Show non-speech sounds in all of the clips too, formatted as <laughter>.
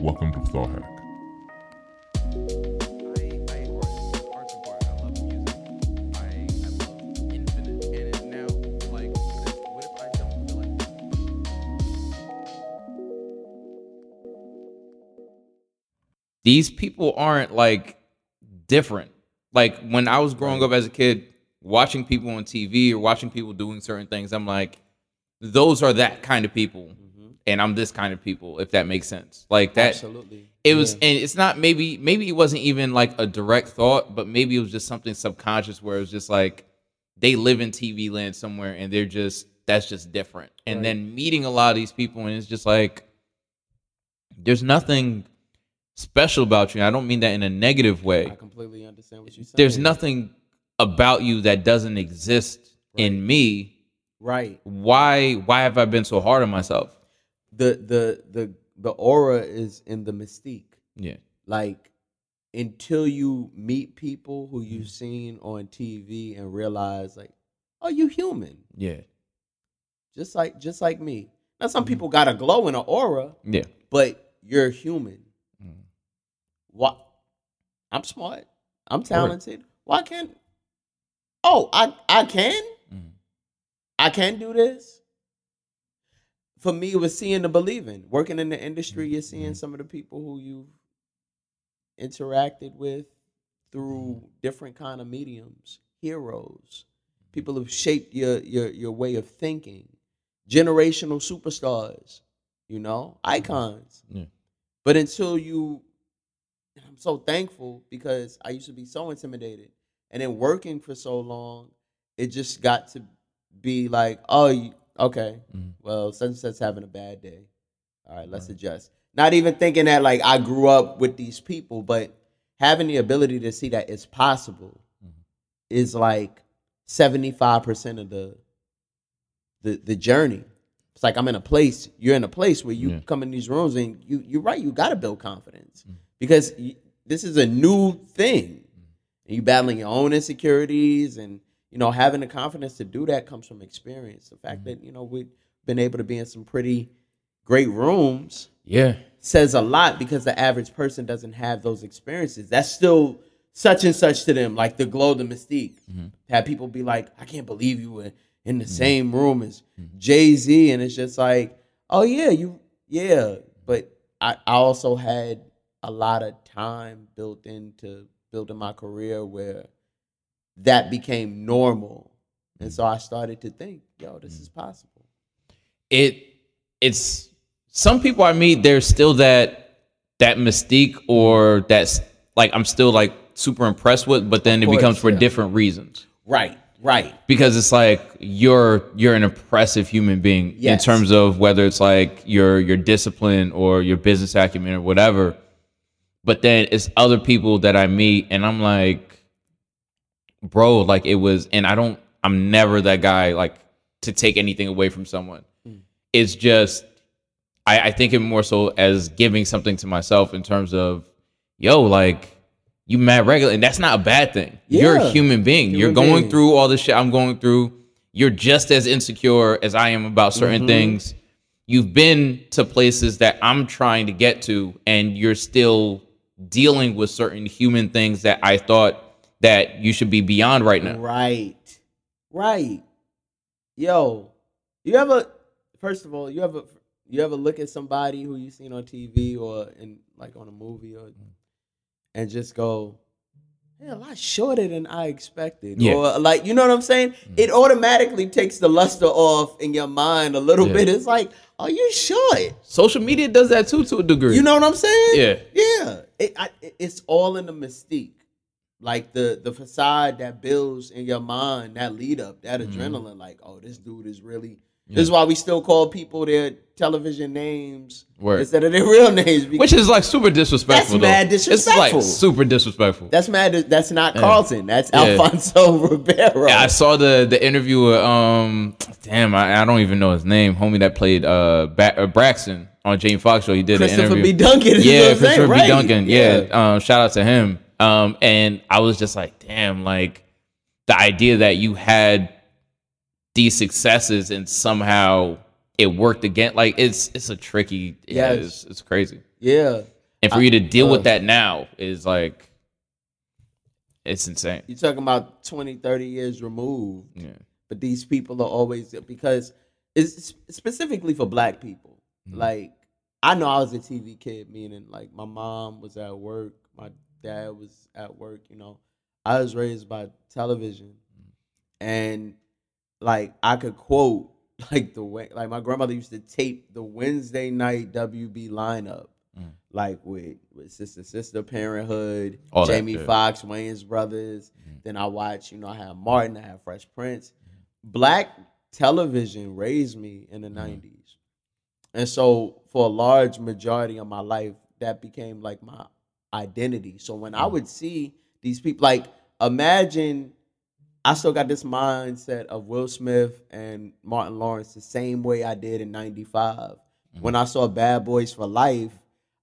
Welcome to Thought Hack. I, I art, art's important. I love music. I, I love infinite. And it now, like, what if, what if I don't feel like these people aren't like different. Like when I was growing up as a kid, watching people on TV or watching people doing certain things, I'm like, those are that kind of people, mm-hmm. And I'm this kind of people. If that makes sense, like that. Absolutely. It was, and it's not maybe maybe it wasn't even like a direct thought, but maybe it was just something subconscious where it was just like they live in TV land somewhere, and they're just that's just different. And then meeting a lot of these people, and it's just like there's nothing special about you. I don't mean that in a negative way I completely understand what you're saying. there's nothing about you that doesn't exist in me right. why why have i been so hard on myself The the the the aura is in the mystique. yeah Like until you meet people who Mm-hmm. you've seen on TV and realize like, oh, you human, yeah just like just like me. Now Mm-hmm. some people got a glow in an aura, yeah but you're human. Mhm. What? I'm smart. I'm talented. Why can't? Oh, I I can. Mhm. I can do this. For me, it was seeing the believing. Working in the industry, you're seeing Mhm. some of the people who you've interacted with through different kind of mediums, heroes, people who've shaped your your your way of thinking, generational superstars, you know, icons. Yeah. But until you, and I'm so thankful because I used to be so intimidated, and then working for so long, it just got to be like, oh, you, okay, Mhm. well, such and such having a bad day. All right, let's adjust. Not even thinking that like I grew up with these people, but having the ability to see that it's possible Mhm. is like 75% of the the the journey. It's like I'm in a place, you're in a place where you Yeah. come in these rooms and you you're right, you got to build confidence. Mhm. Because y this is a new thing. And you battling your own insecurities and you know having the confidence to do that comes from experience. The fact mm-hmm. that, you know, we've been able to be in some pretty great rooms yeah says a lot because the average person doesn't have those experiences. That's still such and such to them, like the glow, the mystique. Mhm. Have people be like, I can't believe you were in the mm-hmm. same room as mm-hmm. Jay Z, and it's just like, oh yeah, you yeah. But I, I also had a lot of time built into building my career where that became normal, and so I started to think, yo, this is mm. possible. it it's some people i meet there's still that that mystique or that's like i'm still like super impressed with but then Of it becomes for yeah. different reasons Right, right. because it's like you're you're an impressive human being in terms of whether it's like your your discipline or your business acumen or whatever but then it's other people that i meet and i'm like bro like it was and i don't i'm never that guy like to take anything away from someone. It's just I, I think it more so as giving something to myself in terms of yo like you mad regular and that's not a bad thing. You're a human being. You're going being. through all this shit i'm going through. You're just as insecure as i am about certain Mm-hmm. things. You've been to places that i'm trying to get to and you're still dealing with certain human things that i thought that you should be beyond right now Right. Right. Yo, you ever first of all, you ever you ever look at somebody who you've seen on TV or in like on a movie or and just go, They're a lot shorter than I expected. Yeah. Or like you know what I'm saying? Mm. It automatically takes the luster off in your mind a little Yeah. bit. It's like, are you short? social media does that too to a degree You know what I'm saying? Yeah. Yeah. It, I, it- it's all in the mystique. Like the the facade that builds in your mind, that lead up, that Mm-hmm. adrenaline, like, oh, this dude is really this is why we still call people their television names Word. instead of their real <laughs> names. Which is like super disrespectful. That's mad though. It's disrespectful. like super disrespectful. that's mad. That's not Carlton. That's Yeah. Alfonso <laughs> Ribeiro. Yeah, I saw the the interview with um damn I, I don't even know his name homie that played uh, ba- uh Braxton on Jamie Foxx show he did an interview B. Duncan. yeah what I'm saying, Christopher B right. Duncan yeah, Um, shout out to him um and I was just like damn like the idea that you had these successes and somehow it worked again. Like it's it's a tricky. Yeah, Yes. it's, it's crazy. Yeah. And for I- you to deal uh, with that now is like, it's insane. You're talking about 20, 30 years removed. Yeah. but these people are always because it's specifically for black people. Mhm. Like I know I was a TV kid, meaning like my mom was at work, my dad was at work. You know, I was raised by television, and like I could quote <laughs> like the way like my grandmother used to tape the Wednesday night WB lineup. Mm. Like with, with Sister Sister Parent 'Hood, All Jamie. Foxx, Wayans Brothers. Mhm. Then I watch, you know, I have Martin, I have Fresh Prince. Black television raised me in the Mhm. 90s. And so for a large majority of my life, that became like my identity. So when I Mhm. would see these people, like imagine I still got this mindset of Will Smith and Martin Lawrence the same way I did in 95. When I saw Bad Boys for Life,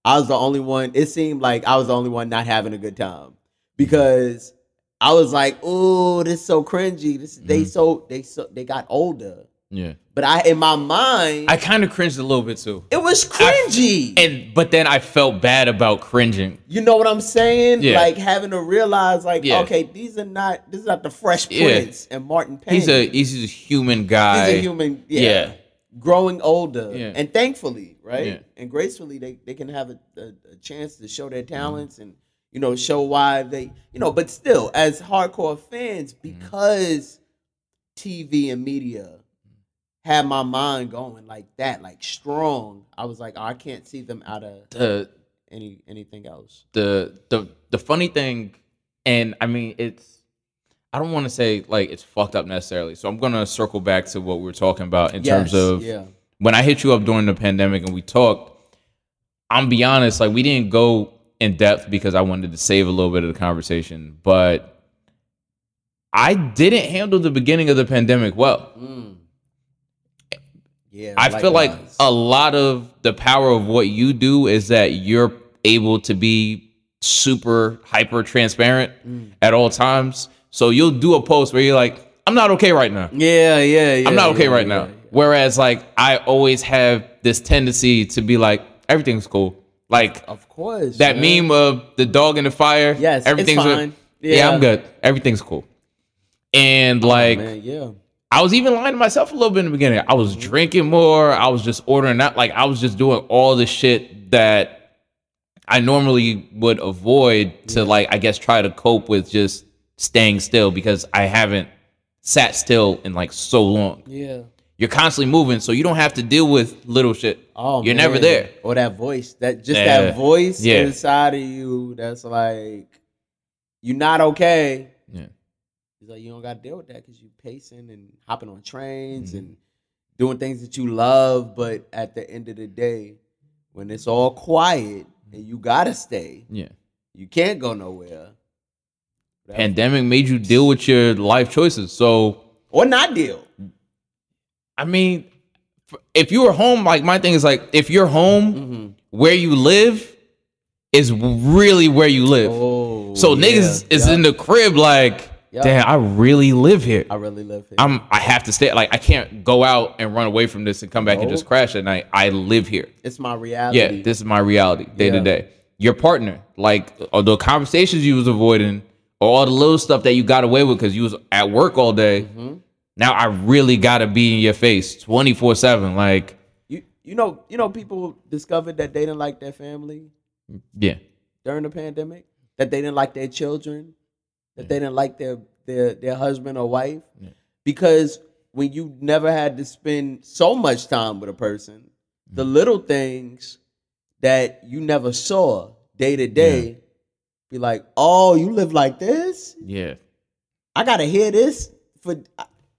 I was the only one, it seemed like I was the only one not having a good time because I was like, "Oh, this is so cringy. This they Mhm. so they so they got older." Yeah. But I in my mind, I kind of cringed a little bit too. it was cringy. And but then I felt bad about cringing. you know what I'm saying? Yeah. Like having to realize, like, Yeah. okay, these are not this is not the Fresh Yeah. Prince and Martin Payne. He's a he's a human guy. He's a human. Yeah. Yeah. Growing older. Yeah. And thankfully, right? Yeah. And gracefully, they, they can have a, a, a chance to show Mm-hmm. their talents and, you know, show why they, you know, but still, as hardcore fans, Mm-hmm. because TV and media had my mind going like that, like strong, I was like, oh, I can't see them out of The any anything else. the the the funny thing, and I mean it's I don't want to say like it's fucked up necessarily. So I'm gonna circle back to what we were talking about in terms of yeah. when I hit you up during the pandemic and we talked. I'm be honest, like we didn't go in depth because I wanted to save a little bit of the conversation, but I didn't handle the beginning of the pandemic well. Mm. Yeah. I feel like a lot of the power of what you do is that you're able to be super hyper transparent Mm. at all times. So you'll do a post where you're like, I'm not okay right now. Yeah, yeah, yeah. I'm not okay yeah, right now. Whereas like I always have this tendency to be like, everything's cool. Like Of course. that meme of the dog in the fire. Yes, everything's fine. Yeah. Yeah. Oh, I'm good. Everything's cool. And like Man, yeah. I was even lying to myself a little bit in the beginning. I was drinking more. I was just ordering out. Like I was just doing all the shit that I normally would avoid to like I guess try to cope with just staying still because I haven't sat still in like so long. Yeah. You're constantly moving, so you don't have to deal with little shit. Oh, You're never there. Or that voice, that just Yeah. that voice Yeah. inside of you that's like, you're not okay. He's like, you don't got to deal with that because you're pacing and hopping on trains Mm-hmm. and doing things that you love. But at the end of the day, when it's all quiet and you gotta stay, Yeah. you can't go nowhere. That- Pandemic made you deal with your life choices. So or not deal. I mean, if you were home, like my thing is like if you're home Mm-hmm. where you live is really where you live. Oh, so yeah. niggas is in the crib like, Yup. damn, I really live here. I really live here. I'm I have to stay like I can't go out and run away from this and come back and just crash at night. I live here. it's my reality. Yeah, this is my reality day to day. Your partner, like all the conversations you was avoiding, or all the little stuff that you got away with because you was at work all day. Mhm. Now I really gotta be in your face twenty four seven. Like, You you know you know people discovered that they didn't like their family yeah, during the pandemic. That they didn't like their children. That they didn't like their their their husband or wife Yeah. because when you never had to spend so much time with a person, the Mm-hmm. little things that you never saw day to day, be like, oh, you live like this. yeah. I gotta hear this for.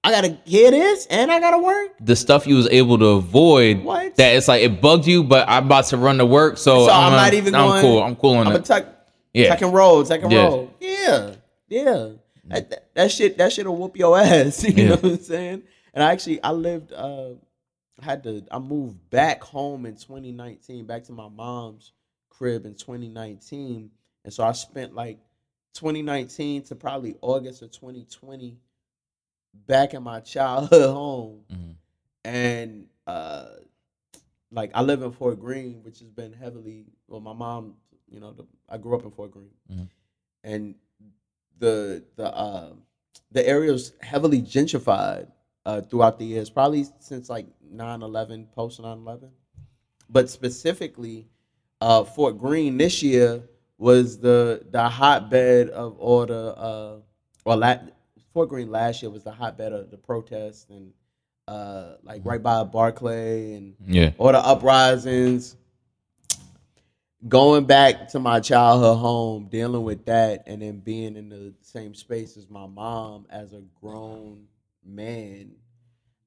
I gotta hear this and I gotta work. The stuff you was able to avoid. What? That it's like it bugged you, but I'm about to run to work, so, So I'm not even I'm going- cool. I'm cool on I'm a it. tuck, Yeah. tuck and roll, tuck and Yeah. roll. Yeah, yeah. That, that, that shit, that shit'll whoop your ass. <laughs> You Yeah. know what I'm saying? And I actually, I lived, uh, I had to, I moved back home in 2019, back to my mom's crib in 2019, and so I spent like 2019 to probably August of 2020 back in my <laughs> childhood home. Mhm. and uh, like I live in Fort Greene, which has been heavily. Well, my mom, you know, the, I grew up in Fort Greene, Mhm. and the the uh, the area is heavily gentrified uh, throughout the years, probably since like 9-11, post 9-11. but specifically, uh, Fort Greene this year was the the hotbed of all the uh, well, la- Fort Greene last year was the hotbed of the protests and uh, like right by Barclay and Yeah. all the uprisings. Going back to my childhood home, dealing with that, and then being in the same space as my mom as a grown man,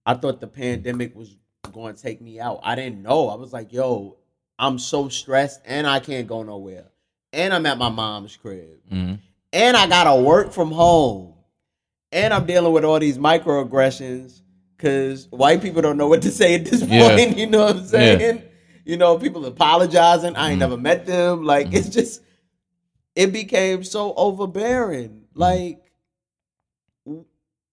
I thought the pandemic was going to take me out. I didn't know. I was like, yo, I'm so stressed and I can't go nowhere. And I'm at my mom's crib. hmm And I got to work from home. And I'm dealing with all these microaggressions because white people don't know what to say at this point. Yeah. <laughs> You know what I'm saying? You know, people apologizing. I ain't Mhm. never met them. Like, it's just, it became so overbearing. Like,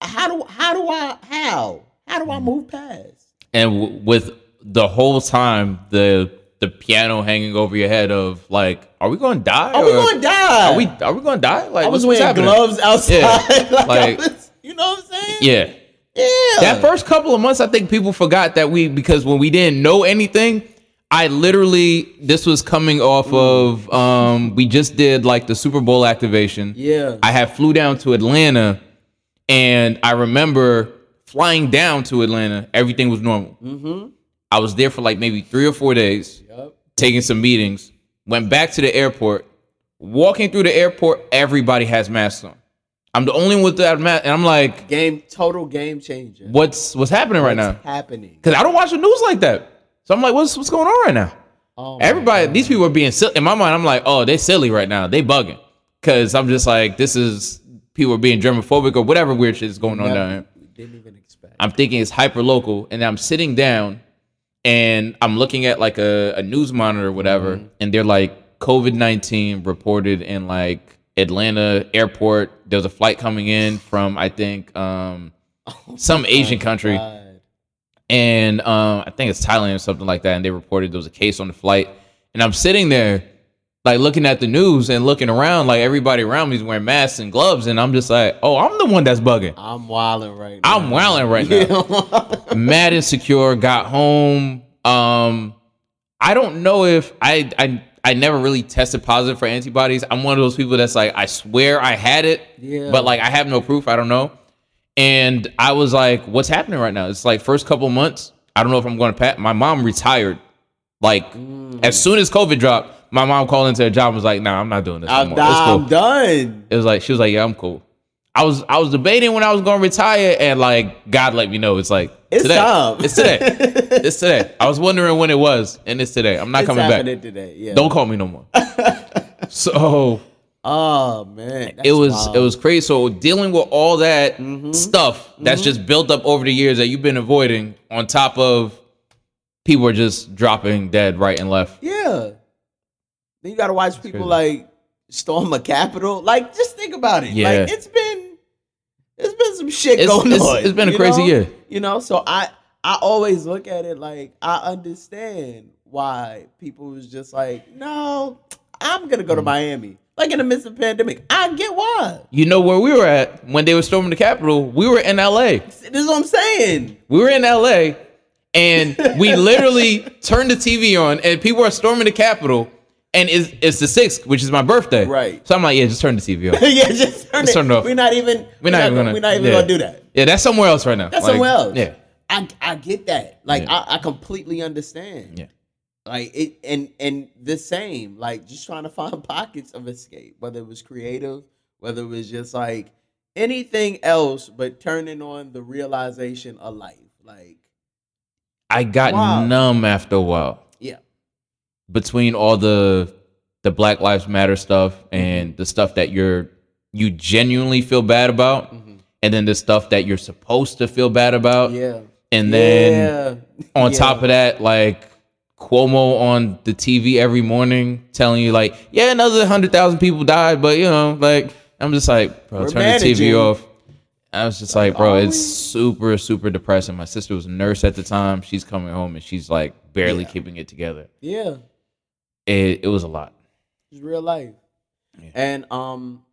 how do how do I how how do I move past? And w- with the whole time, the the piano hanging over your head of like, are we going to die? Are we going to die? Are we are we going to die? Like, I was wearing gloves outside. Yeah, <laughs> like, like- was, you know what I'm saying? Yeah. Yeah. That first couple of months, I think people forgot that we because when we didn't know anything, I literally this was coming off of um we just did like the Super Bowl activation. Yeah. I had flew down to Atlanta and I remember flying down to Atlanta, everything was normal. mm-hmm. I was there for like maybe three or four days, Yep. taking some meetings, went back to the airport. Walking through the airport, everybody has masks on. I'm the only one without mask, and I'm like, Game total game changer. what's what's happening right now? What's happening? Because I don't watch the news like that. So I'm like, what's what's going on right now? Oh Everybody, God. these people are being silly. In my mind, I'm like, oh, they're silly right now. They bugging. Because I'm just like, this is people are being germophobic or whatever weird shit is going on Never- down here. didn't even expect. I'm thinking it's hyper local, and I'm sitting down, and I'm looking at like a, a news monitor or whatever, Mm-hmm. and they're like COVID nineteen reported in like Atlanta airport. There's a flight coming in from I think um, <laughs> some Asian country, God. And um, I think it's Thailand or something like that. And they reported there was a case on the flight, and I'm sitting there. Like looking at the news and looking around, like everybody around me is wearing masks and gloves, and I'm just like, "Oh, I'm the one that's bugging." I'm wilding right now. I'm wilding right <laughs> now. Yeah. mad insecure got home um i don't know if i i i never really tested positive for antibodies i'm one of those people that's like i swear i had it Yeah. but like i have no proof i don't know and i was like what's happening right now it's like first couple months i don't know if i'm going to pat my mom retired like Mm. as soon as covid dropped my mom called into her job and was like nah i'm not doing this I'm. It's cool. I'm done. It was like she was like, "Yeah, I'm cool." I was I was debating when I was going to retire, and like God let me know it's like It's today. time. It's today. <laughs> it's today. I was wondering when it was, and it's today. I'm not It's coming back. today. Yeah. Don't call me no more. <laughs> so Oh man. it was wild. it was crazy. So dealing with all that Mhm. stuff that's just built up over the years that you've been avoiding, on top of people are just dropping dead right and left. Yeah. Then you gotta watch people crazy. like storm a Capitol. Like, just think about it. Yeah. Like, it's been, it's been some shit It's- going it's- on. it's been a crazy know? year. You know, so I, I always look at it like I understand why people was just like, no, I'm gonna Mm. go to Miami. Like in the midst of the pandemic, I get why. You know where we were at when they were storming the Capitol? We were in L.A. This is what I'm saying. We were in LA and we <laughs> literally turned the TV on and people are storming the Capitol and it's, it's the 6th, which is my birthday. Right. So I'm like, yeah, just turn the TV on. <laughs> yeah, just turn Just it. turn it off. We're not even. We're, not even gonna, gonna- We're not even yeah. gonna do that. Yeah, that's somewhere else right now. That's Like, somewhere else. Yeah. I I get that. Like Yeah. I, I completely understand. Yeah. Like it and and the same. Like just trying to <laughs> find pockets of escape, whether it was creative, whether it was just like anything else, but turning on the realization of life. Like I got Wow. numb after a while yeah, between all the the Black Lives Matter stuff Mm-hmm. and the stuff that you're you genuinely feel bad about and then the stuff that you're supposed to feel bad about. yeah, And then yeah. on <laughs> Yeah. top of that, like Cuomo on the TV every morning telling you like, yeah, another hundred thousand people died, but you know, like I'm just like, bro, We're turn managing. the TV off. I was just like, bro, it's super, super depressing. My sister was a nurse at the time. She's coming home and she's like barely Yeah. keeping it together. Yeah, It, it was a lot. it's real life. Yeah. And um,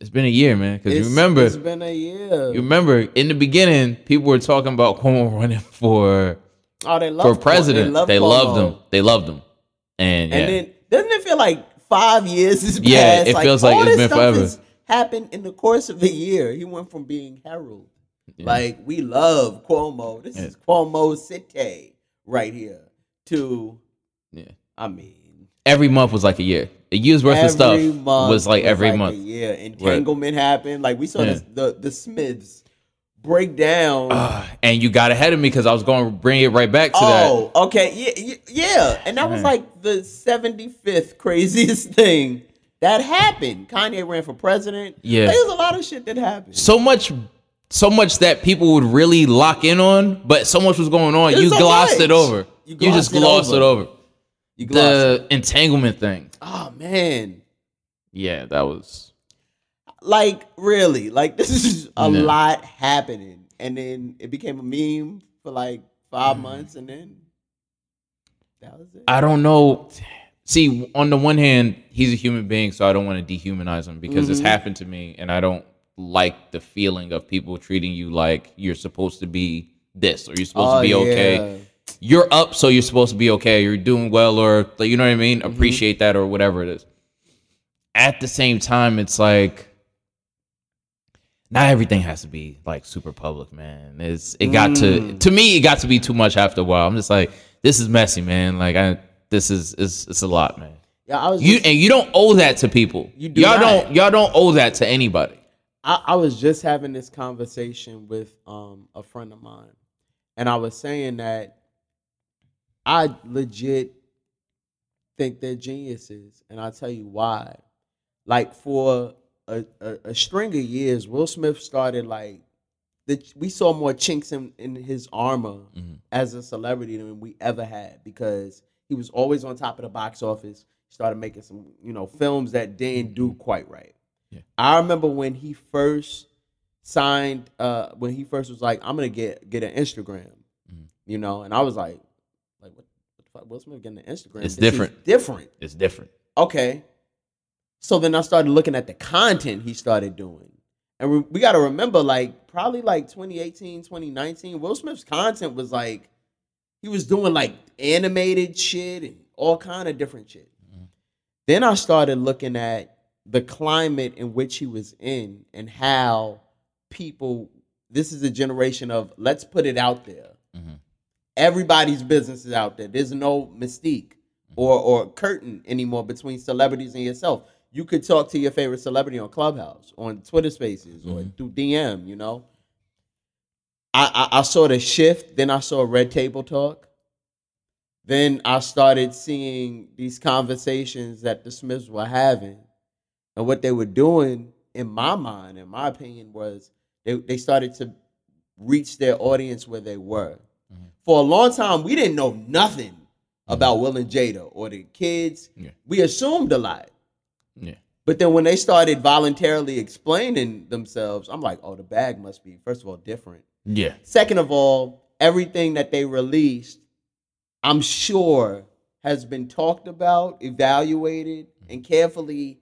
It's been a year, man. Because you remember, it's been a year. you remember in the beginning, people were talking about Cuomo <laughs> running for oh, they love for president. They, loved Cuomo. him. They loved him. And, yeah. Then doesn't it feel like five years has passed? Yeah, it feels like it's been forever. happened in the course of a year. He went from being herald, Yeah. like we love Cuomo. This Yeah. is Cuomo City right here. To, Yeah. I mean, every month was like a year. A year's worth of stuff every was like every month. Yeah, entanglement happened. Like we saw this, the the Smiths break down. Ah, and you got ahead of me because I was going to bring it right back to that. oh, okay, yeah, yeah, and that was like the seventy fifth <laughs> craziest thing that happened. Kanye ran for president. Yeah. there's a lot of shit that happened. So much, so much that people would really lock in on, but so much was going on. You so glossed it over. You You, just glossed it glossed it over. You glossed it. The entanglement thing. Oh man, Yeah, that was. Like really, like this is a Yeah. lot happening, and then it became a meme for like five months, and then that was it. I don't know. See, on the one hand, he's a human being, so I don't want to dehumanize him because this Mhm. happened to me, and I don't like the feeling of people treating you like you're supposed to be this or you're supposed Oh, to be okay. yeah. You're up, so you're supposed to be okay. You're doing well, or like, you know what I mean. Mm-hmm. Appreciate that, or whatever it is. At the same time, it's like not everything has to be like super public, man. It's it got to Mm. to me, it got to be too much after a while. I'm just like, this is messy, man. Like I, this is it's it's a lot, man. Yeah, I was You just- and you don't owe that to people. You do all not. don't y'all don't owe that to anybody. I, I was just having this conversation with um a friend of mine, and I was saying that I legit think they're geniuses, and I'll tell you why. Like for a, a, a string of years, Will Smith started like the, we saw more chinks in, in his armor Mhm. as a celebrity than we ever had because he was always on top of the box office. Started making some, you know, films that didn't do quite right. Yeah. I remember when he first signed, uh, when he first was like, "I'm gonna get get an Instagram," Mhm. you know, and I was like, "Like what? what the fuck? Will Smith getting an Instagram? It's This different. different." It's different. Okay. So then I started looking at the content he started doing. And we, we got to remember, like, probably like 2018, 2019, Will Smith's content was like, he was doing like animated shit and all kind of different shit. Mhm. Then I started looking at the climate in which he was in and how people, this is a generation of let's put it out there Mhm. everybody's business is out there. There's no mystique or or curtain anymore between celebrities and yourself. You could talk to your favorite celebrity on Clubhouse, on Twitter Spaces, or Mhm. through DM. You know, I, I I saw the shift. Then I saw Red Table Talk. Then I started seeing these conversations that the Smiths were having, and what they were doing. In my mind, in my opinion, was they they started to reach their audience where they were for a long time, we didn't know nothing about Will and Jada or the kids. Yeah. We assumed a lot. Yeah. But then when they started voluntarily explaining themselves, I'm like, oh, the bag must be, first of all, different. Yeah. Second of all, everything that they released, I'm sure, has been talked about, evaluated, and carefully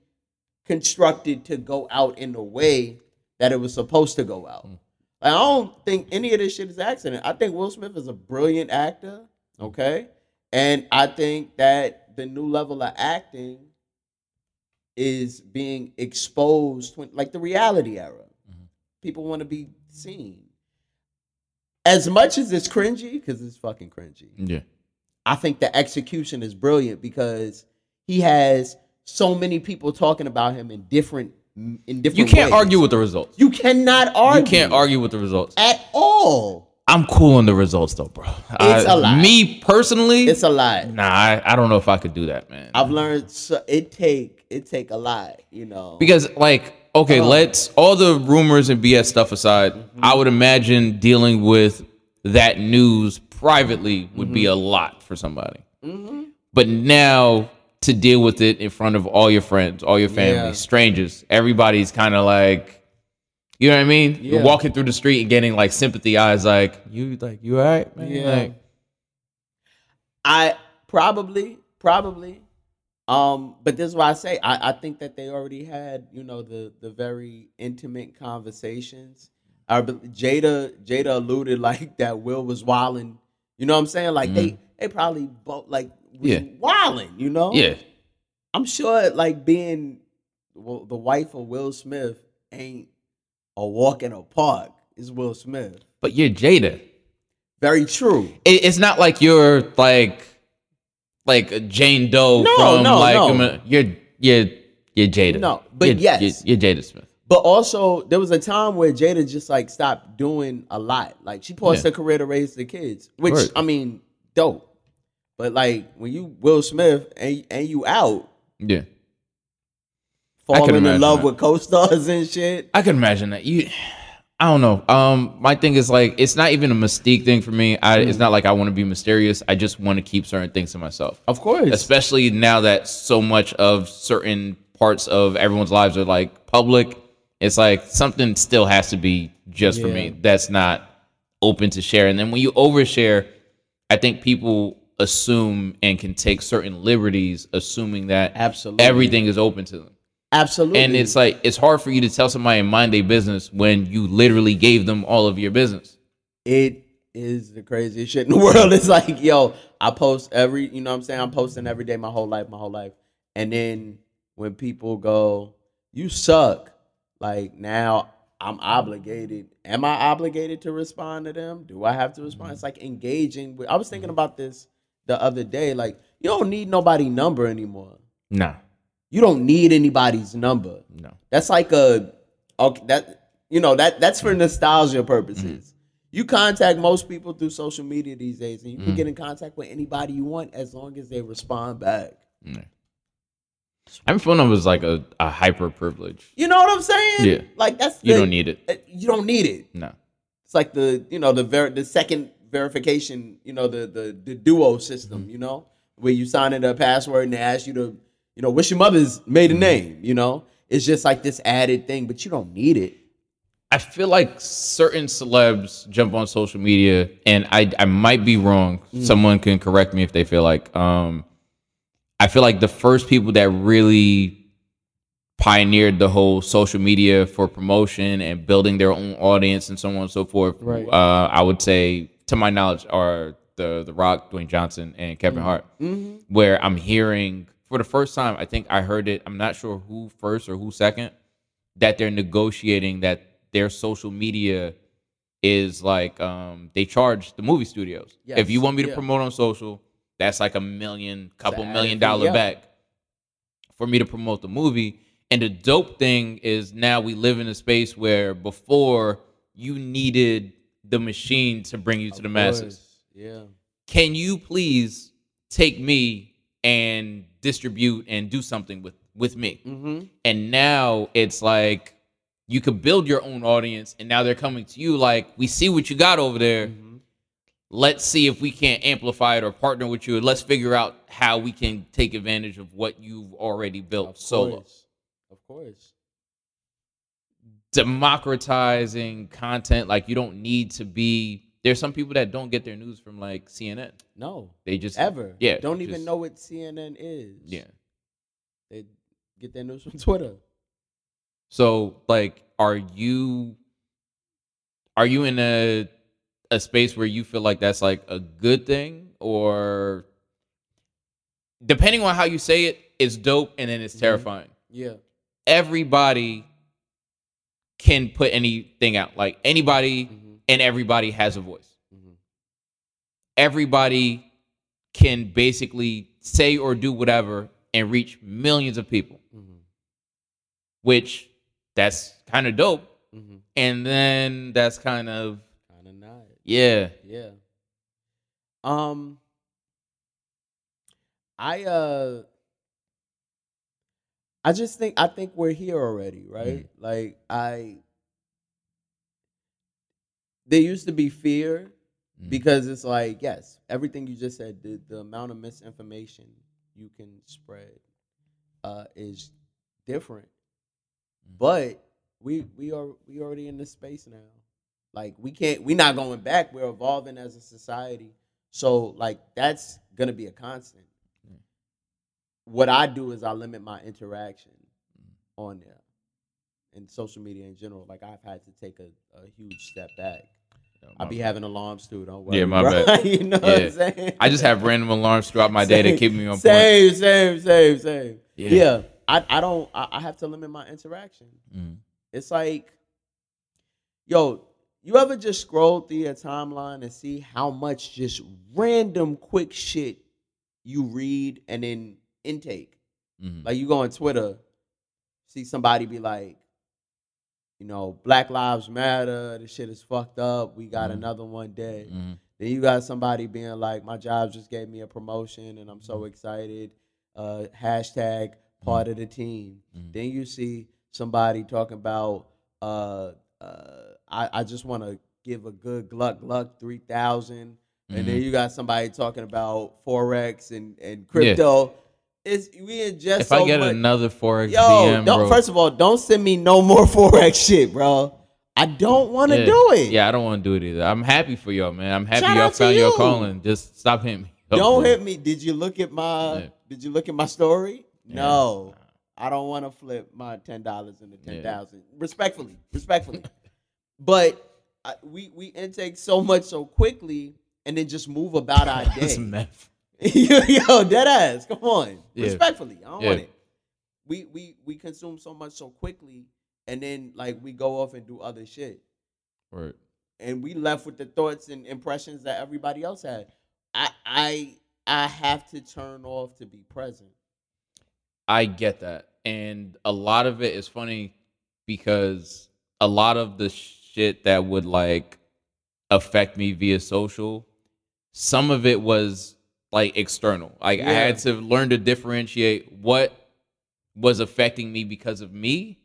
constructed to go out in the way that it was supposed to go out. Mm. I don't think any of this shit is accident. I think Will Smith is a brilliant actor, okay? And I think that the new level of acting is being exposed, to, like the reality era. Mhm. People want to be seen. As much as it's cringy, because it's fucking cringy, Yeah. I think the execution is brilliant because he has so many people talking about him in different in different. You can't ways. argue with the results. You cannot argue. You can't argue with the results. at all. I'm cool on the results though, bro. It's I- a lie. Me personally, It's a lot. nah, I, I don't know if I could do that, man. I've learned so, it take it take a lot, you know. because like, okay, Oh. let's all the rumors and BS stuff aside, Mm-hmm. I would imagine dealing with that news privately would be Mm-hmm. a lot for somebody. But now to deal with it in front of all your friends, all your family, Yeah. strangers, everybody's kind of like, You know what I mean? You're walking through the street and getting like sympathy eyes, like you, like you all right, man? Yeah. Like, I probably, probably. Um, but this is why I say I, I think that they already had, you know, the the very intimate conversations. I, Jada Jada alluded <laughs> like that Will was wilding. You know what I'm saying? Like they they probably both like Yeah. wilding, you know? yeah, I'm sure like being well, the wife of Will Smith ain't a walk in a park. Is Will Smith. but you're Jada. Very true. It, it's not like you're like like uh, Jane Doe No, from no, like no. You're you're you're Jada. No, but You're- yes. you're, you're Jada Smith. But also, there was a time where Jada just like stopped doing a lot. Like she paused Yeah. her career to raise the kids, which Word. I mean, dope. But like when you Will Smith and and you out Yeah, falling in love that. with co-stars and shit. I can imagine that. You, I don't know. Um, my thing is like it's not even a mystique thing for me. I, it's not like I want to be mysterious. I just want to keep certain things to myself. Of course, especially now that so much of certain parts of everyone's lives are like public it's like something still has to be just for me that's not open to share and then when you overshare i think people assume and can take certain liberties assuming that Absolutely. everything is open to them absolutely. and it's like it's hard for you to tell somebody in mind their business when you literally gave them all of your business it is the craziest shit in the <laughs> world. It's like, yo, I post every, you know what I'm saying? I'm posting every day my whole life, my whole life. And then when people go, you suck, like now I'm obligated. Am I obligated to respond to them? Do I have to respond? Mm-hmm. It's like engaging with I was thinking about this the other day. Like, you don't need nobody number anymore. no You don't need anybody's number. no That's like a okay that you know that that's for nostalgia purposes. Mm-hmm. You contact most people through social media these days, and you can get mm-hmm. in contact with anybody you want as long as they respond back. having phone number is like a, a hyper privilege You know what I'm saying? Yeah. Like that's you don't need it uh, You don't need it. no It's like the you know the ver- the second verification. You know the the the duo system. Mm-hmm. You know where you sign in a password and they ask you to you know what's your mother's maiden name. You know it's just like this added thing, but you don't need it. I feel like certain celebs jump on social media, and I I might be wrong. Someone can correct me if they feel like. Um, I feel like the first people that really pioneered the whole social media for promotion and building their own audience and so on and so forth. Right. Uh, I would say, to my knowledge, are the the Rock, Dwayne Johnson, and Kevin Hart. Mm-hmm. Where I'm hearing for the first time, I think I heard it. I'm not sure who first or who second that they're negotiating that their social media is like um they charge the movie studios. Yes, If you want me to yeah. promote on social, that's like a million, couple added million dollar yeah. back for me to promote the movie. And the dope thing is now we live in a space where before you needed the machine to bring you to the masses Yeah. can you please take me and distribute and do something with with me Mm-hmm. and now it's like you could build your own audience and now they're coming to you like we see what you got over there Mm-hmm. let's see if we can't amplify it or partner with you let's figure out how we can take advantage of what you've already built Of solo course. Of course. democratizing content like you don't need to be there's some people that don't get their news from like cnn No. they just Ever. yeah Don't even know what CNN is. yeah They get their news from Twitter. So like are you are you in a a space where you feel like that's like a good thing or depending on how you say it it's dope and then it's Mhm. terrifying. Yeah. Everybody can put anything out. Like anybody Mm-hmm. And everybody has a voice. Mhm. Everybody can basically say or do whatever and reach millions of people, Mm-hmm. which that's kind of dope. Mm-hmm. And then that's kind of Kind of not. yeah. Yeah. Um. I uh. I just think I think we're here already, right? Like I. There used to be fear Mhm. because it's like yes, everything you just said, the the amount of misinformation you can spread, uh, is different. Mhm. But we we are we already in this space now. Like we can't we're not going back. We're evolving as a society. So like that's gonna be a constant. Yeah. What I do is I limit my interaction Mm. on there and social media in general. Like I've had to take a, a huge step back. I'll be having alarms too. Don't worry. Yeah, my <laughs> bro. bad. you know what I'm saying? I just have random alarms throughout my day to keep me on point. Same, same, same, same. Yeah. Yeah. I, I don't I, I have to limit my interaction. Mm. It's like, yo, you ever just scroll through your timeline and see how much just random quick shit you read and then intake? Mhm. Like you go on Twitter, see somebody be like, you know, Black Lives Matter, this shit is fucked up. We got Mhm. another one dead. Mhm. Then you got somebody being like, my job just gave me a promotion and I'm Mm-hmm. so excited. Uh, hashtag part of the team. Mhm. Then you see somebody talking about, uh, uh, I, I just want to give a good gluck gluck 3000. And then Mhm. you got somebody talking about Forex and, and crypto. It's, we in just If so I get much- another forex Yo, DM, don't, bro, first of all, don't send me no more <laughs> Forex shit, bro. I don't want to yeah. do it. Yeah, I don't want to do it either. I'm happy for y'all, man. I'm happy Shout y'all found your you. calling. Just stop hitting me. Don't hit me. Did you look at my Yeah. did you look at my story? Yeah. No. I don't want to flip my ten dollars into ten thousand. Respectfully, respectfully. <laughs> but I, we we intake so much so quickly, and then just move about our <laughs> That's day. <laughs> Yo, dead ass. Come on. Yeah. Respectfully, I don't Yeah. want it. We we we consume so much so quickly, and then like we go off and do other shit, Right. and we left with the thoughts and impressions that everybody else had. I I I have to turn off to be present. I get that. And a lot of it is funny because a lot of the shit that would like affect me via social, some of it was like external. Like I had to learn to differentiate what was affecting me because of me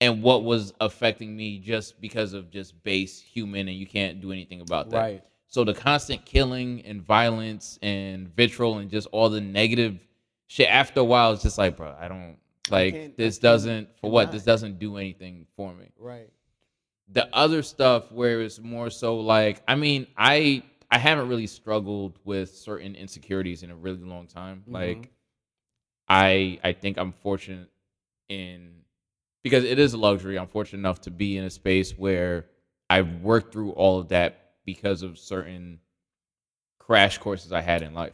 and what was affecting me just because of just base human and you can't do anything about that. Right. So the constant killing and violence and vitriol and just all the negative shit after a while it's just like, bro, I don't like I this doesn't for what? This doesn't do anything for me. Right. The other stuff where it's more so like, I mean, I I haven't really struggled with certain insecurities in a really long time. Mhm. Like I I think I'm fortunate in because it is a luxury. I'm fortunate enough to be in a space where I've worked through all of that because of certain crash courses I had in life.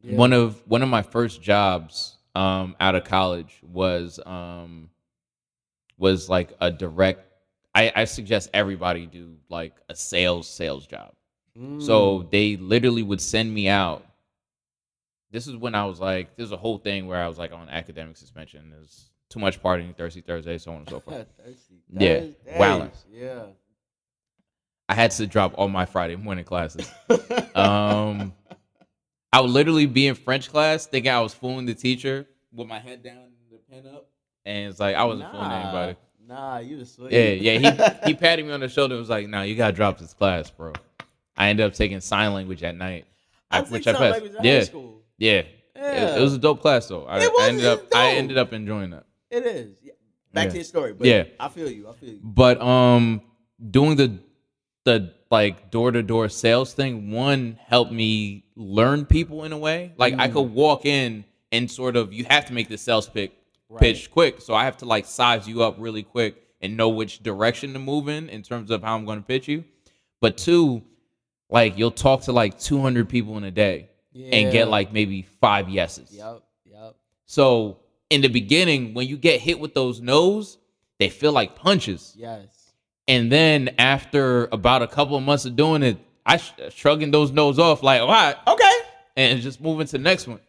Yeah. One of one of my first jobs um, out of college was um, was like a direct. I, I suggest everybody do like a sales sales job. Mm. So they literally would send me out. This is when I was like, there's a whole thing where I was like on academic suspension. There's too much partying, Thirsty Thursday, so on and so <laughs> forth. Yeah, wildin'. Yeah. I had to drop all my Friday morning classes. <laughs> Um, I would literally be in French class thinking I was fooling the teacher with my head down and the pen up, and it's like I wasn't fooling anybody. Nah, you asleep. Yeah, yeah. He <laughs> he patted me on the shoulder and was like, "Nah, you gotta drop this class, bro." I ended up taking sign language at night, I I- which I passed. Yeah. school. Yeah, It, Yeah. it was a dope class though. I, It was, I ended up it's I ended up enjoying that. It is. Yeah. Back Yeah. to your story. But Yeah. I feel you. I feel you. But um, doing the the like door to door sales thing, one helped me learn people in a way. Like I Mm. could walk in and sort of you have to make the sales pick Right. pitch quick, so I have to like size you up really quick and know which direction to move in in terms of how I'm going to pitch you. But two, like you'll talk to like 200 people in a day and get like maybe five yeses. Yep. Yep. So in the beginning, when you get hit with those no's, they feel like punches. Yes. And then after about a couple of months of doing it, I sh- uh, shrugging those no's off like, all right, okay, and just moving to the next one.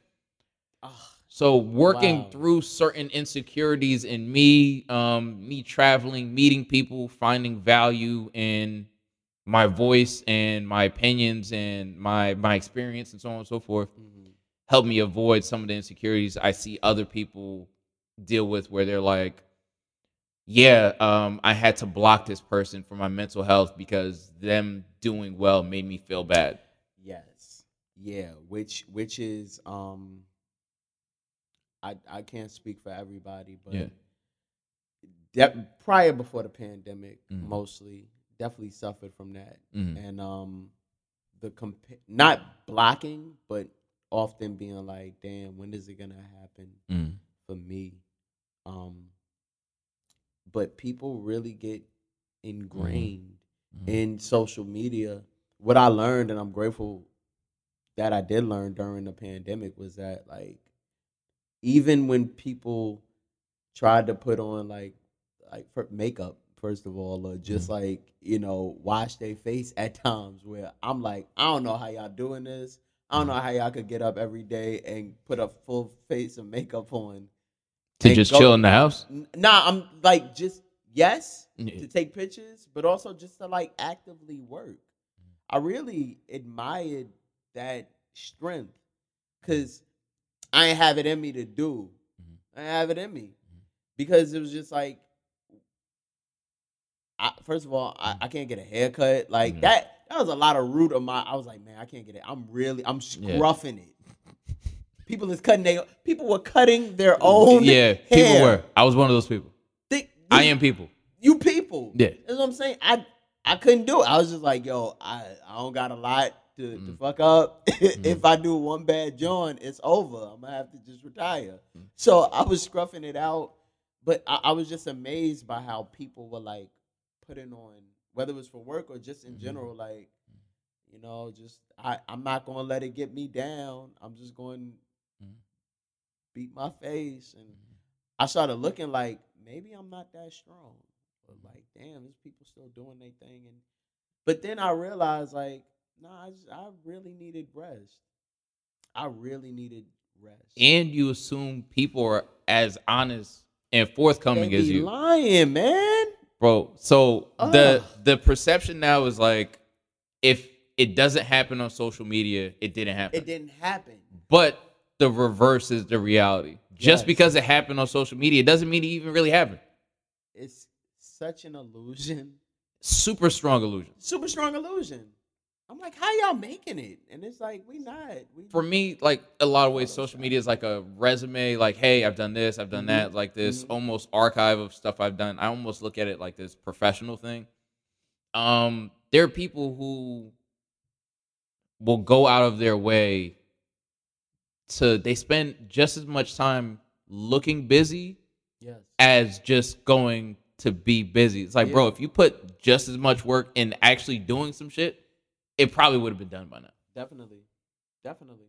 So working Wow. through certain insecurities in me, um, me traveling, meeting people, finding value in my voice and my opinions and my my experience and so on and so forth, mhm. helped me avoid some of the insecurities I see other people deal with where they're like, yeah, um, I had to block this person for my mental health because them doing well made me feel bad. Yes. Yeah. Which which is um I I can't speak for everybody, but Yeah. de- prior before the pandemic, Mhm. mostly definitely suffered from that, Mhm. and um, the compa- not blocking, but often being like, "Damn, when is it gonna happen Mm. for me?" Um, but people really get ingrained in social media. What I learned, and I'm grateful that I did learn during the pandemic, was that like even when people tried to put on like like for makeup first of all or just mm-hmm. like you know wash their face at times where i'm like i don't know how y'all doing this. I don't mm-hmm. know how y'all could get up every day and put a full face of makeup on To just go- chill in the house. Nah i'm like just yes Yeah. to take pictures but also just to like actively work. Mm. I really admired that strength because i ain't have it in me to do Mhm. i have it in me because it was just like I, first of all I, I can't get a haircut like Mhm. that that was a lot of root of my i was like man i can't get it i'm really i'm Yeah. scruffing it people is cutting their people were cutting their own Yeah, people <laughs> were. I was one of those people. Think- I am people. you people. Yeah. That's what I'm saying. I I couldn't do it. I was just like, yo, I, I don't got a lot to, to Mm. fuck up. <laughs> if I do one bad joint, it's over. I'm gonna have to just retire. Mm. So I was scruffing it out, but I, I was just amazed by how people were like putting on, whether it was for work or just in Mhm. general, like, you know, just I, I'm not gonna let it get me down. I'm just going to Mhm. beat my face and I started looking like maybe I'm not that strong. But like, damn, these people still doing their thing. And but then I realized like, nah, I, just, I really needed rest. I really needed rest. And you assume people are as honest and forthcoming as you. lying, man. bro. So the Ugh. the perception now is like if it doesn't happen on social media, it didn't happen. It didn't happen. But the reverse is the reality. Just because it happened on social media doesn't mean it even really happened. It's such an illusion. Super strong illusion. Super strong illusion. I'm like, how y'all making it? And it's like, we not. We For me, like a lot of ways, social media is like a resume. Like, hey, I've done this, I've done Mhm. that. Like this Mhm. almost archive of stuff I've done. I almost look at it like this professional thing. Um, there are people who will go out of their way to they spend just as much time looking busy yes. as just going to be busy. It's like, bro, if you put just as much work in actually doing some shit, it probably would have been done by now. Definitely, definitely.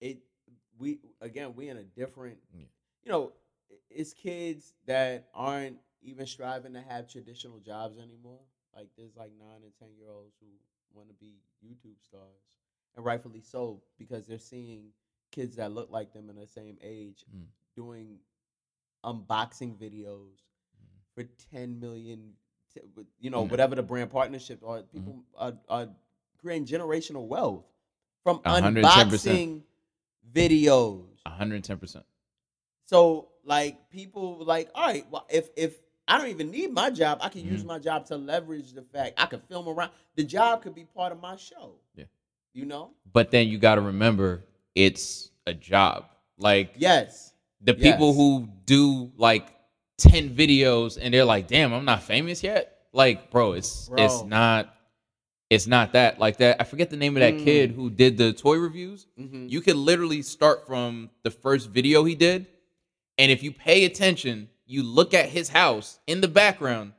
It we again we in a different. Yeah. You know, it's kids that aren't even striving to have traditional jobs anymore. Like there's like nine and ten year olds who want to be YouTube stars, and rightfully so because they're seeing kids that look like them in the same age Mm. doing unboxing videos for 10 million you know Mm. whatever the brand partnership or Mm-hmm. people are, are creating generational wealth from 110%. unboxing videos 110%. so like people like all right well if if i don't even need my job i can use Mhm. my job to leverage the fact i can film around the job could be part of my show Yeah. you know But then you got to remember it's a job. Like yes the people who do like 10 videos and they're like, "Damn, I'm not famous yet." Like, bro, it's it's not it's not that like that. I forget the name of that Mm. kid who did the toy reviews. Mhm. You could literally start from the first video he did, and if you pay attention, you look at his house in the background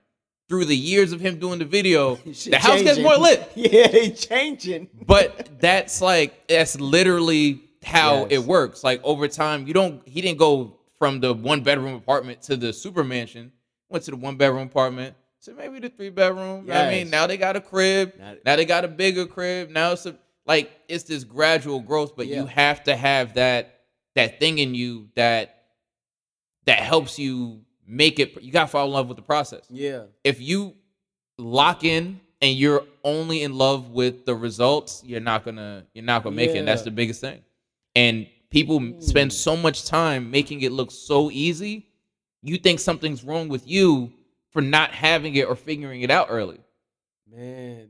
through the years of him doing the video, <laughs> the house gets more lit. <laughs> yeah they changing But that's like that's literally how Yes. it works. Like over time, you don't he didn't go from the one bedroom apartment to the super mansion. Went to the one bedroom apartment. So maybe the three bedroom. What I mean, now they got a crib. Now- Now they got a bigger crib. Now it's a, like it's this gradual growth, but Yeah. you have to have that that thing in you that that helps you make it. You gotta fall in love with the process yeah if you lock in and you're only in love with the results, you're not gonna you're not gonna make it. And that's the biggest thing. And people spend Mm. so much time making it look so easy. You think something's wrong with you for not having it or figuring it out early. Man.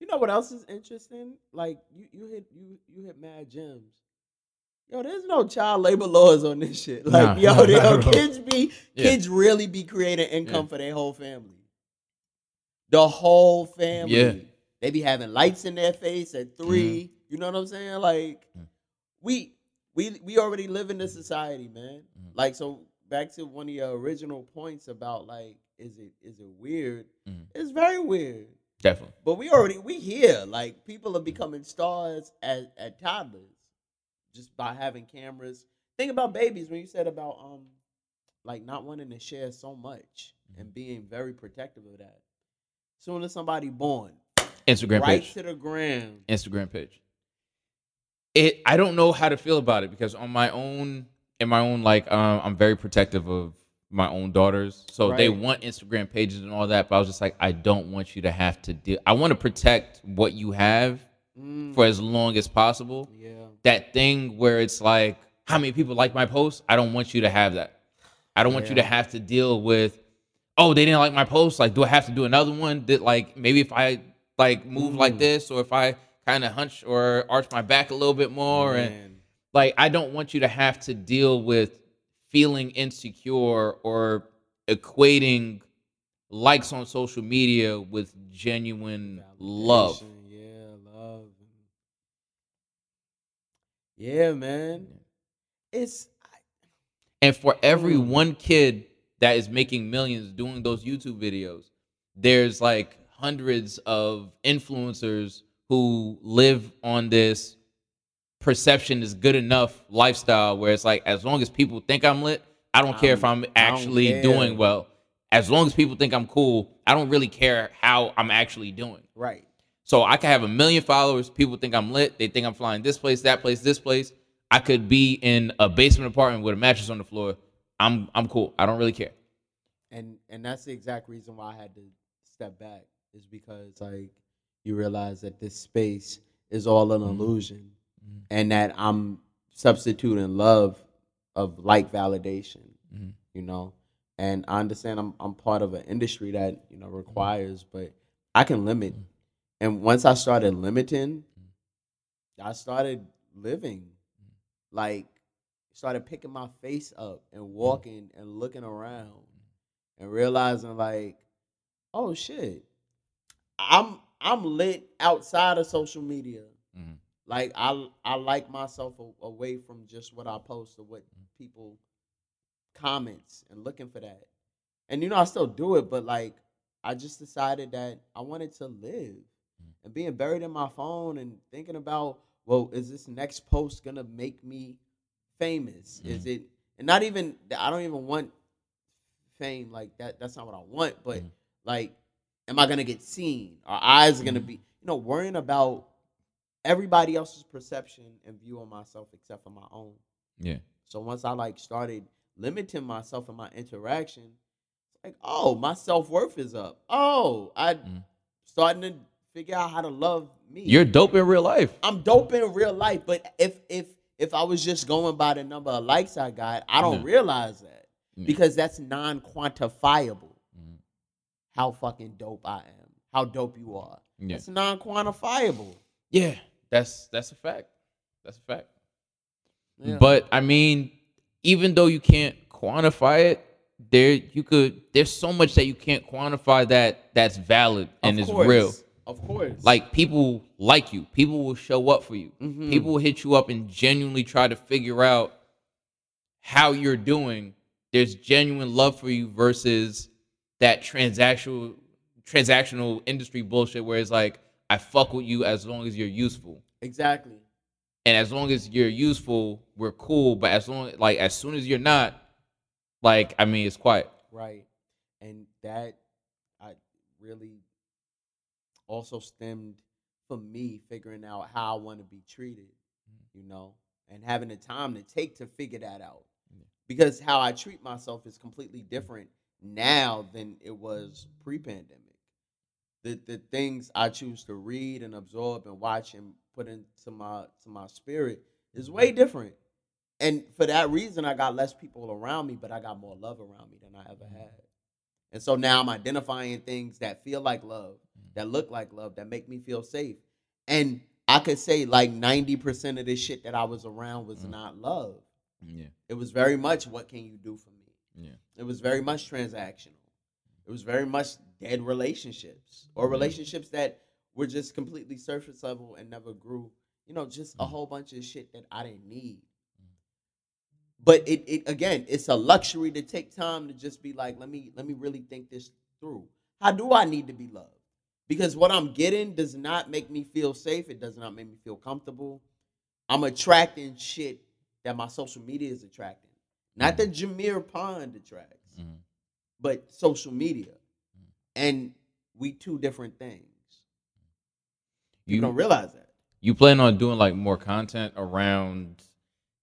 You know what else is interesting? Like you, you hit you you hit mad gems. Yo, there's no child labor laws on this shit. <laughs> Like, Nah. yo, <laughs> yo, kids be Yeah. kids really be creating income Yeah. for their whole family. The whole family. Yeah. They be having lights in their face at 3 You know what I'm saying? Like, Mhm. we we we already live in this society, man. Mhm. Like, so back to one of your original points about like, is it is it weird? Mhm. It's very weird. Definitely. But we already we here. Like people are becoming stars at, at toddlers just by having cameras. Think about babies when you said about um like not wanting to share so much and being very protective of that. Soon as somebody born, Instagram right page. to the ground. Instagram page. It I don't know how to feel about it because on my own in my own like um I'm very protective of my own daughters. So they want Instagram pages and all that, but I was just like I don't want you to have to deal I want to protect what you have Mm, for as long as possible. yeah. That thing where it's like how many people like my post? I don't want you to have that. I don't want you to have to deal with oh, they didn't like my post. Like, do I have to do another one? That like maybe if I like move like Mm. this, or if I kind of hunch or arch my back a little bit more, and Man. Like I don't want you to have to deal with feeling insecure or equating likes on social media with genuine love. Yeah, love. Yeah, man. It's And for every Mm. one kid that is making millions doing those YouTube videos, there's like hundreds of influencers who live on this perception is good enough lifestyle where it's like as long as people think I'm lit, I don't care if I'm- I'm I don't actually doing well. As long as people think I'm cool, I don't really care how I'm actually doing. right. So I could have a million followers. People think I'm lit. They think I'm flying this place, that place, this place. I could be in a basement apartment with a mattress on the floor. I'm I'm cool. I don't really care. and and that's the exact reason why I had to step back is because like you realize that this space is all an Mhm. illusion Mhm. and that I'm substituting love of like validation Mhm. you know and I understand I'm I'm part of an industry that you know requires but I can limit Mhm. and once I started limiting I started living like started picking my face up and walking and looking around and realizing like, oh shit, I'm I'm lit outside of social media. Like I I like myself a- away from just what I post or what mm. people comments and looking for that. And you know I still do it, but like I just decided that I wanted to live. Mm. And being buried in my phone and thinking about, well, is this next post gonna make me famous? Is mm. it and not even I don't even want fame like that. That's not what I want. But Mhm. like, am I gonna get seen? Our eyes are gonna be, you know, worrying about everybody else's perception and view of myself except for my own. Yeah. So once I like started limiting myself in my interaction, it's like, oh, my self worth is up. Oh, I Mhm. starting to figure out how to love me. You're dope in real life. I'm dope in real life, but if if if I was just going by the number of likes I got, I don't Yeah. realize that Yeah. because that's non-quantifiable. Mhm. How fucking dope I am, how dope you are. Yeah. It's non-quantifiable. Yeah. That's that's a fact. That's a fact. Yeah. But I mean, even though you can't quantify it, there you could there's so much that you can't quantify that that's valid and is real. Of course. Like people like you. People will show up for you. Mhm. People will hit you up and genuinely try to figure out how you're doing. There's genuine love for you versus that transactional transactional industry bullshit where it's like I fuck with you as long as you're useful. exactly. And as long as you're useful, we're cool. But as long like as soon as you're not, like I mean, it's quiet. Right. And that I really also stemmed for me figuring out how I want to be treated, Mm-hmm. you know, and having the time to take to figure that out. Because how I treat myself is completely different now than it was pre-pandemic. The the things I choose to read and absorb and watch and put into my to my spirit is way different. And for that reason, I got less people around me, but I got more love around me than I ever had. And so now I'm identifying things that feel like love, that look like love, that make me feel safe. And I could say like ninety percent of this shit that I was around was Mm. not love. Yeah. It was very much what can you do for me. Yeah. It was very much transactional. It was very much dead relationships or Mhm. relationships that were just completely surface level and never grew. You know, just a Mhm. whole bunch of shit that I didn't need. But it, it again, it's a luxury to take time to just be like, let me let me really think this through. How do I need to be loved? Because what I'm getting does not make me feel safe. It does not make me feel comfortable. I'm attracting shit that my social media is attracting. Not that Jameer Pond attracts, Mhm. but social media. And we two different things. You, You don't realize that. you plan on doing like more content around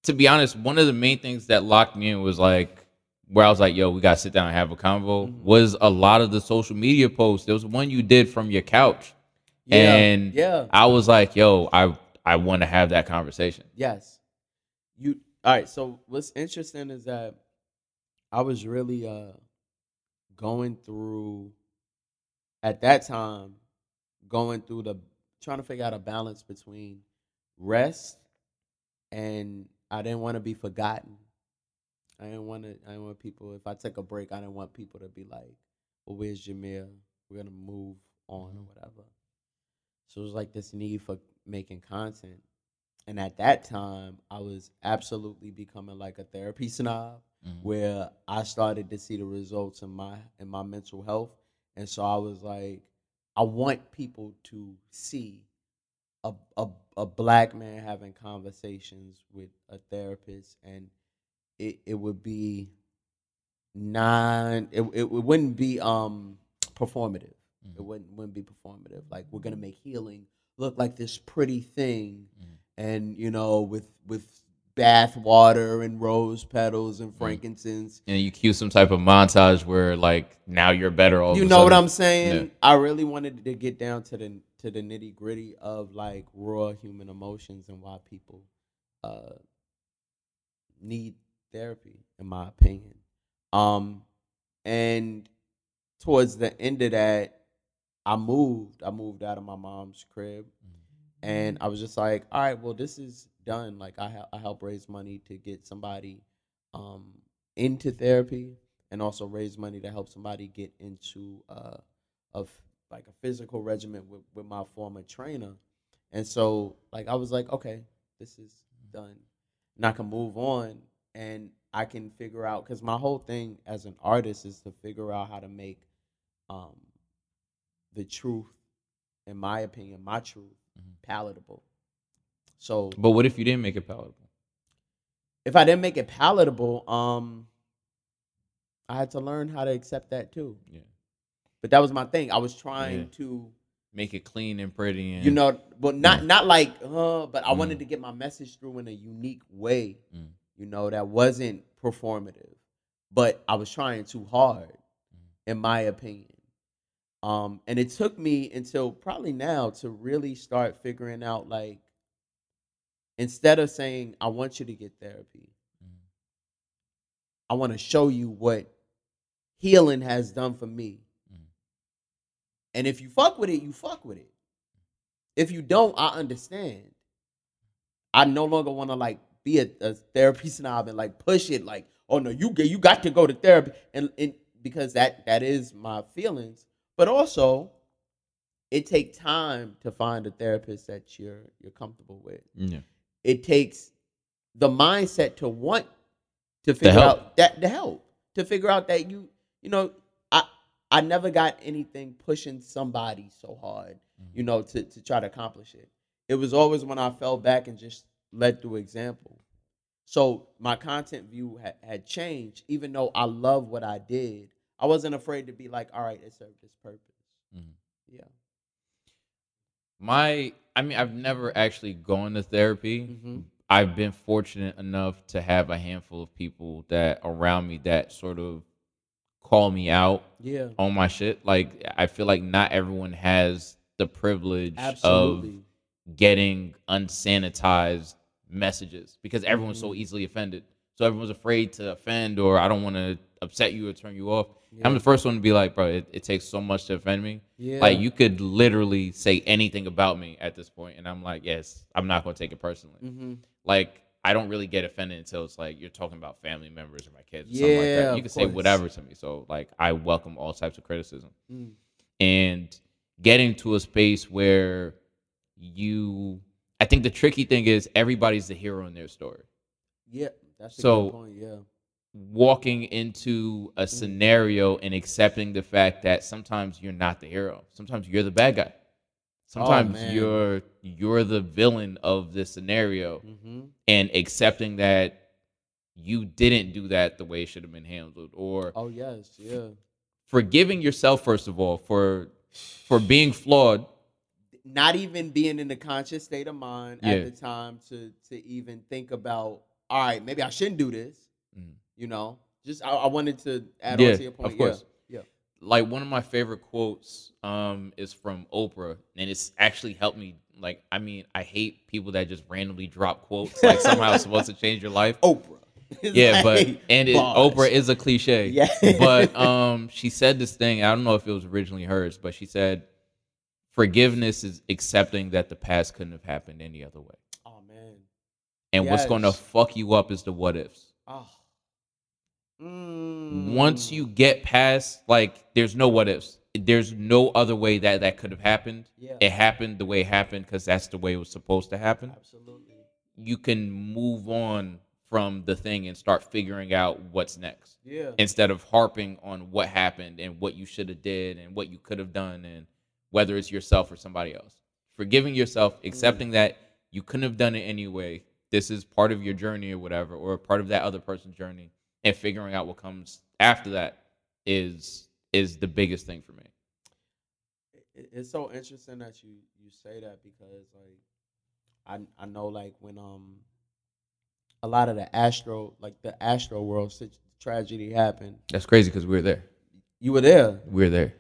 to be honest one of the main things that locked me in was like where i was like yo we gotta sit down and have a convo Mhm. was a lot of the social media posts there was one you did from your couch Yeah. And- yeah. i was like yo i i want to have that conversation Yes. You all right, so what's interesting is that I was really uh going through at that time going through the trying to figure out a balance between rest and I didn't want to be forgotten. I didn't want to I didn't want people if I took a break, I didn't want people to be like, Well, where's Jameer? We're gonna move on or whatever. So it was like this need for making content. And at that time, I was absolutely becoming like a therapy snob Mhm. where I started to see the results in my in my mental health. And so I was like, I want people to see a a, a black man having conversations with a therapist and it, it would be non it, it, it wouldn't be um performative. It Mhm. wouldn't wouldn't be performative. Like we're gonna make healing look like this pretty thing Mhm. and you know with with bath water and rose petals and Mhm. frankincense. And you cue some type of montage where like now you're better all you of a know what i'm saying? Yeah. i really wanted to get down to the to the nitty gritty of like raw human emotions and why people uh need therapy in my opinion. Um and towards the end of that i moved. I moved out of my mom's crib. And I was just like, all right, well, this is done. Like, I hel- I help raise money to get somebody um, into therapy, and also raise money to help somebody get into uh, of like a physical regimen with, with my former trainer. And so, like, I was like, okay, this is done, and I can move on, and I can figure out because my whole thing as an artist is to figure out how to make um, the truth, in my opinion, my truth Mhm. palatable. So but what if you didn't make it palatable if I didn't make it palatable, um, I had to learn how to accept that too. yeah But that was my thing. I was trying Yeah. to, make it clean and pretty and you know, but not Yeah. not like, uh, but I wanted Mm. to get my message through in a unique way. Mm. You know, that wasn't performative, but I was trying too hard, Mm. in my opinion. Um, and it took me until probably now to really start figuring out like instead of saying I want you to get therapy, Mm. I want to show you what healing has done for me. Mhm. And if you fuck with it, you fuck with it. If you don't, I understand. I no longer want to like be a, a therapy <laughs> snob and like push it like, oh no, you get you got to go to therapy and, and because that that is my feelings. But also, it takes time to find a therapist that you're you're comfortable with yeah it takes the mindset to want to figure help. out that the help to figure out that you you know i i never got anything pushing somebody so hard you know to to try to accomplish it. It was always when i fell back and just led through example. So my content view had, had changed even though i love what i did. I wasn't afraid to be like all right it served its purpose. Mhm. yeah my i mean i've never actually gone to therapy Mhm. i've been fortunate enough to have a handful of people that around me that sort of call me out yeah on my shit like i feel like not everyone has the privilege absolutely of getting unsanitized messages because everyone's so Mhm. easily offended so everyone's afraid to offend or I don't want to upset you or turn you off. Yeah. I'm the first one to be like, bro, it, it takes so much to offend me. Yeah. Like you could literally say anything about me at this point, and I'm like, yes, I'm not gonna take it personally. Mm-hmm. Like I don't really get offended until it's like you're talking about family members or my kids or something like Yeah, that. You can say whatever to me. So like I welcome all types of criticism. Mm. And getting to a space where you I think the tricky thing is everybody's the hero in their story. Yeah, that's a So- good point. Yeah. Walking into a scenario and accepting the fact that sometimes you're not the hero. Sometimes you're the bad guy. Sometimes man. you're you're the villain of this scenario Mm-hmm. and accepting that you didn't do that the way it should have been handled or Oh yes, yeah. forgiving yourself first of all for for being flawed Not even being in the conscious state of mind Yeah. at the time to to even think about. All right, maybe I shouldn't do this. You know, just I, I wanted to add Yeah, on to your point. of course. Yeah. yeah. like one of my favorite quotes um is from Oprah and it's actually helped me like I mean I hate people that just randomly drop quotes like somehow it's supposed to change your life. <laughs> Oprah. Yeah, <laughs> but and it. Oprah is a cliche. <laughs> Yeah. but um she said this thing, I don't know if it was originally hers, but she said forgiveness is accepting that the past couldn't have happened any other way. Oh man. And what's going to fuck you up is the what ifs. Oh. Mm. once you get past like there's no what ifs there's no other way that that could have happened Yeah. it happened the way it happened because that's the way it was supposed to happen Absolutely. you can move on from the thing and start figuring out what's next Yeah. instead of harping on what happened and what you should have did and what you could have done and whether it's yourself or somebody else forgiving yourself accepting that you couldn't have done it anyway this is part of your journey or whatever or part of that other person's journey and figuring out what comes after that is is the biggest thing for me it's so interesting that you you say that because like I I know like when um a lot of the astro like the Astroworld tragedy happened. that's crazy because we were there You were there. we were there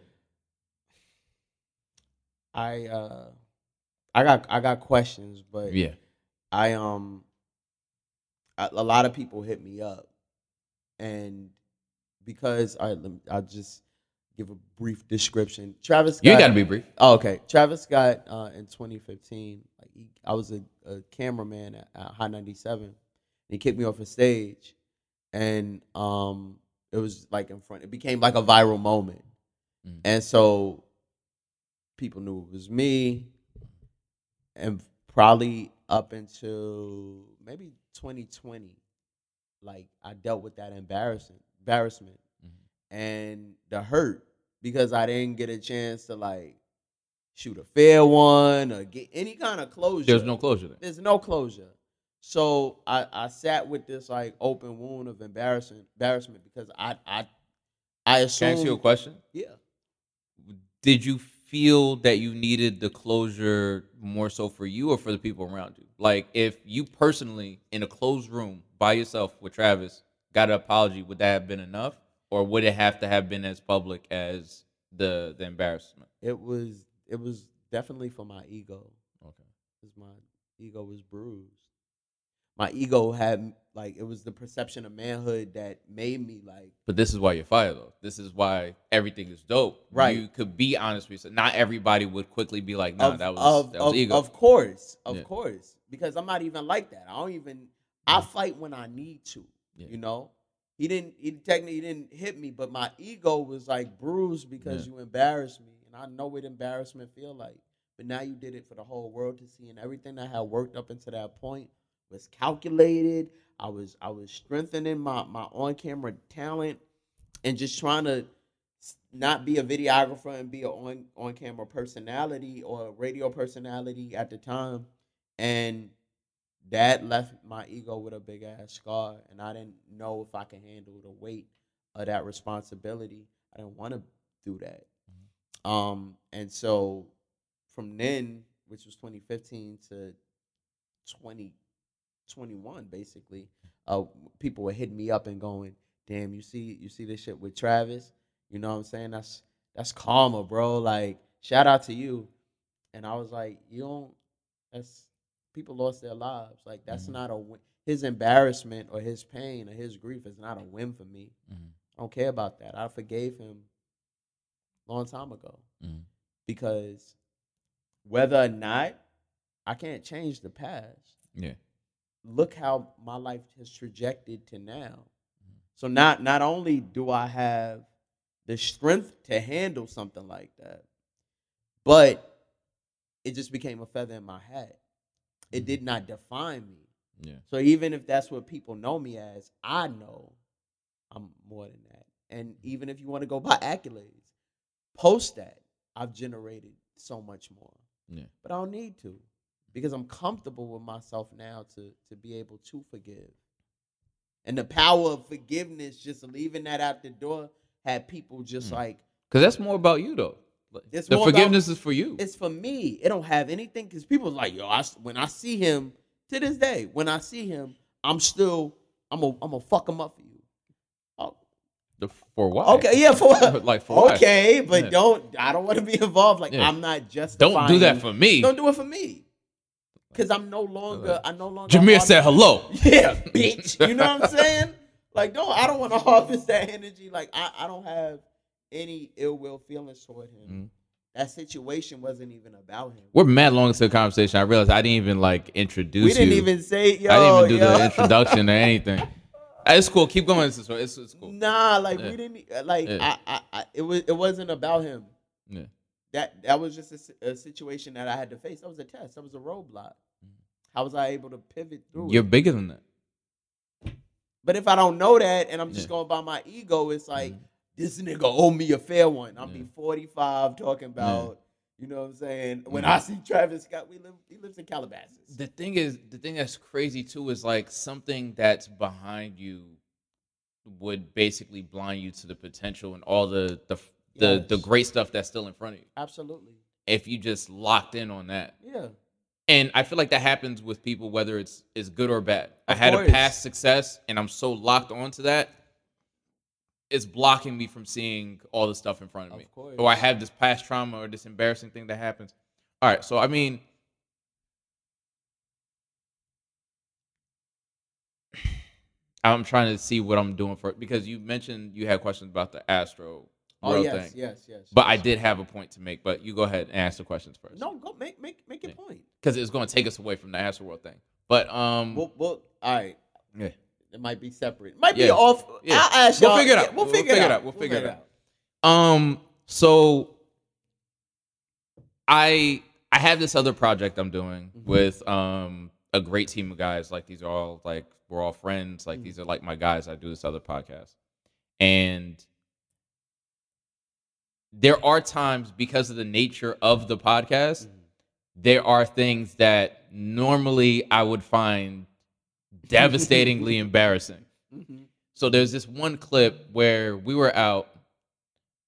I uh I got I got questions, but yeah I um a, a lot of people hit me up and because I I'll just give a brief description. Travis you got to be brief Oh, okay. Travis Scott uh, in 2015, like he, I was a, a cameraman at, at Hot 97. And he kicked me off the stage, and um, it was like in front. It became like a viral moment, Mhm. and so people knew it was me, and probably up until maybe 2020, like I dealt with that embarrassment, embarrassment, Mhm. and the hurt because I didn't get a chance to like shoot a fair one or get any kind of closure. there's no closure there There's no closure. So I, I sat with this like open wound of embarrassment embarrassment because I I I can I assume ask you a question yeah did you feel that you needed the closure more so for you or for the people around you? Like, if you personally in a closed room by yourself with Travis got an apology, would that have been enough, or would it have to have been as public as the the embarrassment? it was it was definitely for my ego Okay. because my ego was bruised. My ego had like it was the perception of manhood that made me like But this is why you're fired, though. This is why everything is dope. Right. You could be honest with yourself. Not everybody would quickly be like, "No, of, that was of, that was of, ego." of course, of Yeah. course, because I'm not even like that. I don't even. I mm. fight when I need to. Yeah. You know, he didn't. He technically didn't hit me, but my ego was like bruised because Yeah. you embarrassed me, and I know what embarrassment feel like. But now you did it for the whole world to see, and everything that had worked up until that point was calculated. I was I was strengthening my my on camera talent, and just trying to not be a videographer and be a on on camera personality or a radio personality at the time, and that left my ego with a big ass scar, and I didn't know if I could handle the weight of that responsibility. I didn't want to do that, um, and so from then, which was 2015 to 2021, basically, uh, people were hitting me up and going, "Damn, you see, you see this shit with Travis." You know what I'm saying? That's that's karma, bro. Like, shout out to you. And I was like, you don't. That's people lost their lives. Like that's Mhm. not a win. His embarrassment or his pain or his grief is not a win for me. Mhm. I don't care about that. I forgave him a long time ago Mhm. because whether or not I can't change the past. Yeah. Look how my life has trajected to now. So not not only do I have the strength to handle something like that, but it just became a feather in my hat. It did not define me. Yeah. So even if that's what people know me as, I know I'm more than that. And even if you want to go by accolades, post that. I've generated so much more. Yeah. But I don't need to because I'm comfortable with myself now to to be able to forgive. And the power of forgiveness, just leaving that out the door, had people just Hmm. like Cause that's more about you though. It's the more about- forgiveness is for you. it's for me. It don't have anything because people like yo. I when I see him to this day, when I see him, I'm still I'm a I'm a fuck him up for you. Oh, The- for what? okay, yeah, for <laughs> what? like for okay, but Yeah. don't I don't want to be involved. Like Yeah. I'm not just Don't do that for me. Don't do it for me. Cause I'm no longer I no longer Jameer said hello. <laughs> Yeah, bitch. You know what I'm saying? Like, no, I don't want to harvest that energy. Like, I, I don't have any ill will feelings toward him. Mhm. That situation wasn't even about him. We're mad long into the conversation. I realized I didn't even like introduce we didn't you. even say yo. I didn't even do yo. the introduction or anything. <laughs> It's cool. Keep going. It's, it's, it's cool. Nah, like Yeah. we didn't like Yeah. I, I, I it was it wasn't about him. Yeah. That that was just a a, situation that I had to face. That was a test. That was a roadblock. How was I able to pivot through Mm-hmm. You're it? bigger than that. But if I don't know that and I'm just Yeah. going by my ego, it's like Mhm. This nigga owe me a fair one. I'll be 45 talking about, you know what I'm saying? When. I see Travis Scott, we live he lives in Calabasas. The thing is, the thing that's crazy too is like something that's behind you would basically blind you to the potential and all the the the, the great stuff that's still in front of you. Absolutely. If you just locked in on that. Yeah. And I feel like that happens with people, whether it's is good or bad. I Of had course. a past success, and I'm so locked onto that, it's blocking me from seeing all the stuff in front of, Of me. course. Or I have this past trauma or this embarrassing thing that happens. All right, so I mean, <sighs> I'm trying to see what I'm doing for because you mentioned you had questions about the Astro Oh world yes, thing, yes, yes. but I did have a point to make. But you go ahead and ask the questions first. No, go make make make your Yeah. point. because it's going to take us away from the Astroworld thing. But um, We'll, we'll, all right. yeah. It might be separate. Might be off. Yeah. I'll ask We'll y'all. figure it out. Yeah, We'll, We'll figure, it out. We'll figure it out. Um, so I I have this other project I'm doing Mhm. with um a great team of guys. Like these are all like we're all friends. Like Mhm. these are like my guys. I do this other podcast, and there are times because of the nature of the podcast, Mhm. there are things that normally I would find devastatingly <laughs> embarrassing. Mhm. So there's this one clip where we were out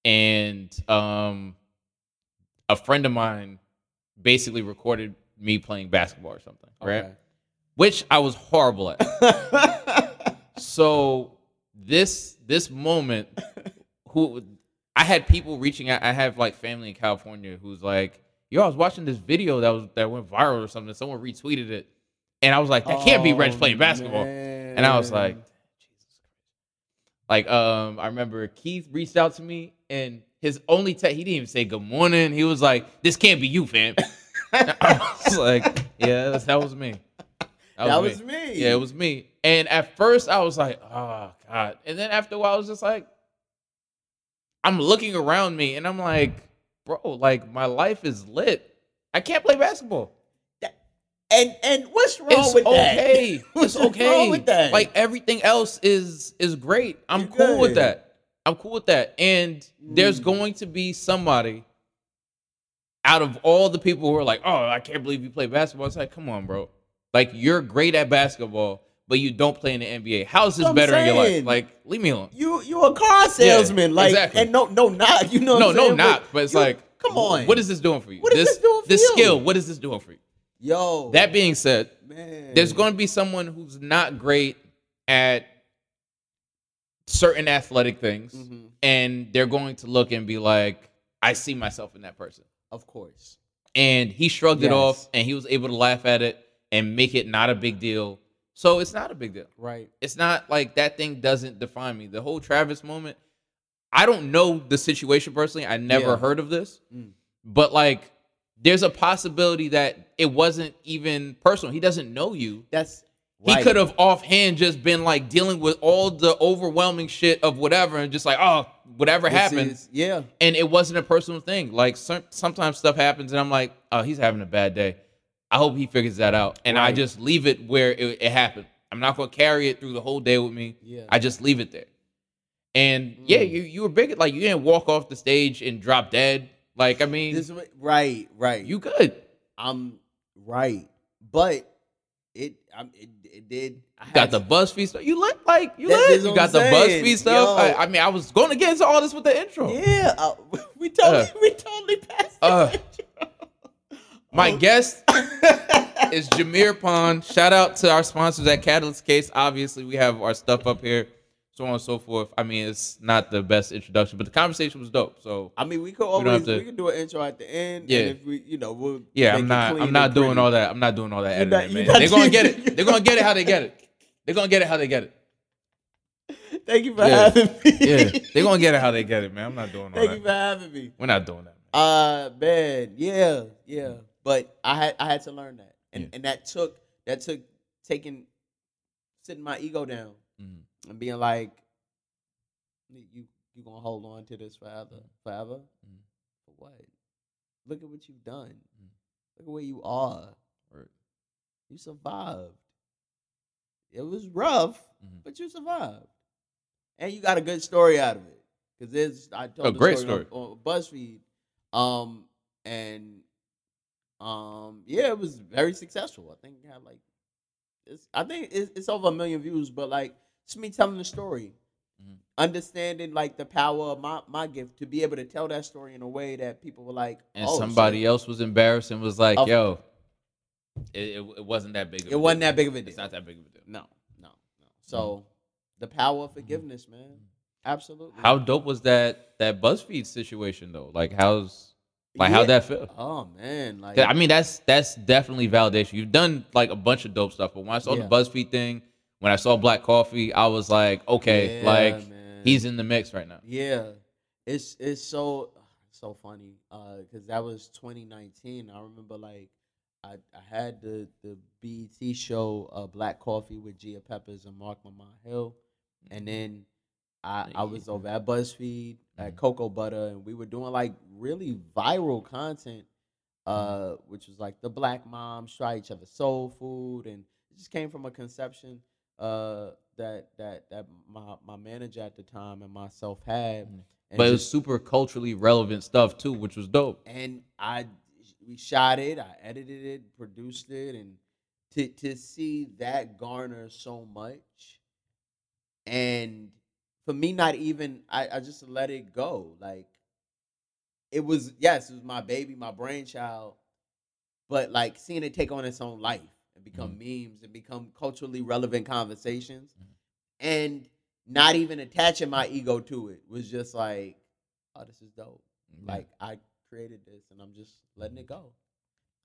and um a friend of mine basically recorded me playing basketball or something, right? Which I was horrible at. <laughs> So this this moment who I had people reaching out I have like family in California who's like, "Yo, I was watching this video that was that went viral or something. Someone retweeted it." And I was like, "That can't be Reg Oh, playing basketball." And I was like. Jesus Like, um, I remember Keith reached out to me and his only text, he didn't even say good morning. He was like, This can't be you, fam. <laughs> I was like, Yeah, that was me. that was me. Yeah, it was me. And at first I was like, oh God. And then after a while, I was just like, I'm looking around me and I'm like, bro, like my life is lit. I can't play basketball. And and what's wrong It's with okay. <laughs> that? It's What's wrong okay. with that? Like everything else is is great. I'm You're cool with that. I'm cool with that. And there's Mm. going to be somebody out of all the people who are like, "Oh, I can't believe you play basketball." It's like, come on, bro. Like you're great at basketball, but you don't play in the NBA. How is this That's what I'm better in your life? Like, leave me alone. you you a car salesman, like exactly. and no no not you know No, I'm no, saying? not. But it's you- like, come on, What is this doing for you? What is this doing for this you? skill? What is this doing for you? Yo That being said, man? there's going to be someone who's not great at certain athletic things Mhm. and they're going to look and be like i see myself in that person of course and he shrugged it off and he was able to laugh at it and make it not a big deal. So it's not a big deal. Right. It's not like that thing doesn't define me. The whole Travis moment, I don't know the situation personally. I never Yeah. heard of this. Mm. But like there's a possibility that it wasn't even personal. He doesn't know you. That's He could have offhand just been like dealing with all the overwhelming shit of whatever and just like, oh, whatever This happened. is- yeah. and it wasn't a personal thing. Like some, sometimes stuff happens, and I'm like, oh, he's having a bad day. I hope he figures that out, and I just leave it where it, it happened. I'm not gonna carry it through the whole day with me. Yeah. I just leave it there. And yeah, Mm. you you were big. Like you didn't walk off the stage and drop dead. Like I mean, This right, right. you good. I'm right, but it um, it, it did. I You got the BuzzFeed stuff. You look like you that's You got I'm the saying. BuzzFeed stuff. I, I mean, I was going to get into all this with the intro. Yeah, uh, <laughs> we totally Uh. we totally passed. Uh. My Oh. guest <laughs> is Jameer Pond. Shout out to our sponsors at Catalyst Case. Obviously, we have our stuff up here, so on and so forth. I mean, it's not the best introduction, but the conversation was dope. So I mean, we could always have to- we could do an intro at the end. Yeah. and if we, you know, we'll yeah, I'm not. I'm not doing pretty. all that. I'm not doing all that You not- editing, you man. not They're gonna get it. They're gonna get it how they get it. <laughs> They're gonna get it how they get it. Thank you for Yeah. having me. Yeah, they're <laughs> gonna get it how they get it, man. I'm not doing all that. Thank you for having me. We're not doing that. Uh man, yeah, yeah. But I had I had to learn that. And Yeah. and that took that took taking sitting my ego down Mhm. And being like you you gonna hold on to this forever forever? Mhm. for what? Look at what you've done. Mhm. look at where you are. Right. you survived. It was rough Mhm. but you survived. And you got a good story out of it. Because there's i told A the great story, On, on buzzfeed um and um yeah it was very successful. I think it had like it's i think it's, it's over a million views but like it's me telling the story Mhm. understanding like the power of my my gift to be able to tell that story in a way that people were like And oh, somebody shit. else was embarrassed and was like, Of- "Yo, it, it, it wasn't that big. Of it a wasn't deal. that big of a deal It's not that big of a deal." no no no so mm-hmm. the power of mm-hmm. forgiveness man mm-hmm. absolutely How dope was that that BuzzFeed situation though? Like, how's like Yeah. how'd that feel? oh man like I mean, that's that's definitely validation. You've done like a bunch of dope stuff, but when I saw Yeah. the BuzzFeed thing, when I saw Black Coffee, I was like, okay, Yeah, like man. he's in the mix right now. Yeah, it's it's so so funny because that was 2019. I remember like I, I had the the BET show uh, Black Coffee with Gia Peppers and Marc Lamont Hill, and then I I was over at BuzzFeed at Mhm. Cocoa Butter, and we were doing like really viral content, uh, which was like the Black moms try each other's soul food, and it just came from a conception uh that that that my my manager at the time and myself had Mhm. and But it was just- super culturally relevant stuff too, which was dope. and I we shot it, I edited it, produced it, and to to see that garner so much, and for me not even I, I just let it go. Like it was yes, it was my baby, my brainchild, but like seeing it take on its own life and become memes and become culturally relevant conversations, Mhm. and not even attaching my ego to it was just like, oh, this is dope. Like I created this and I'm just letting it go.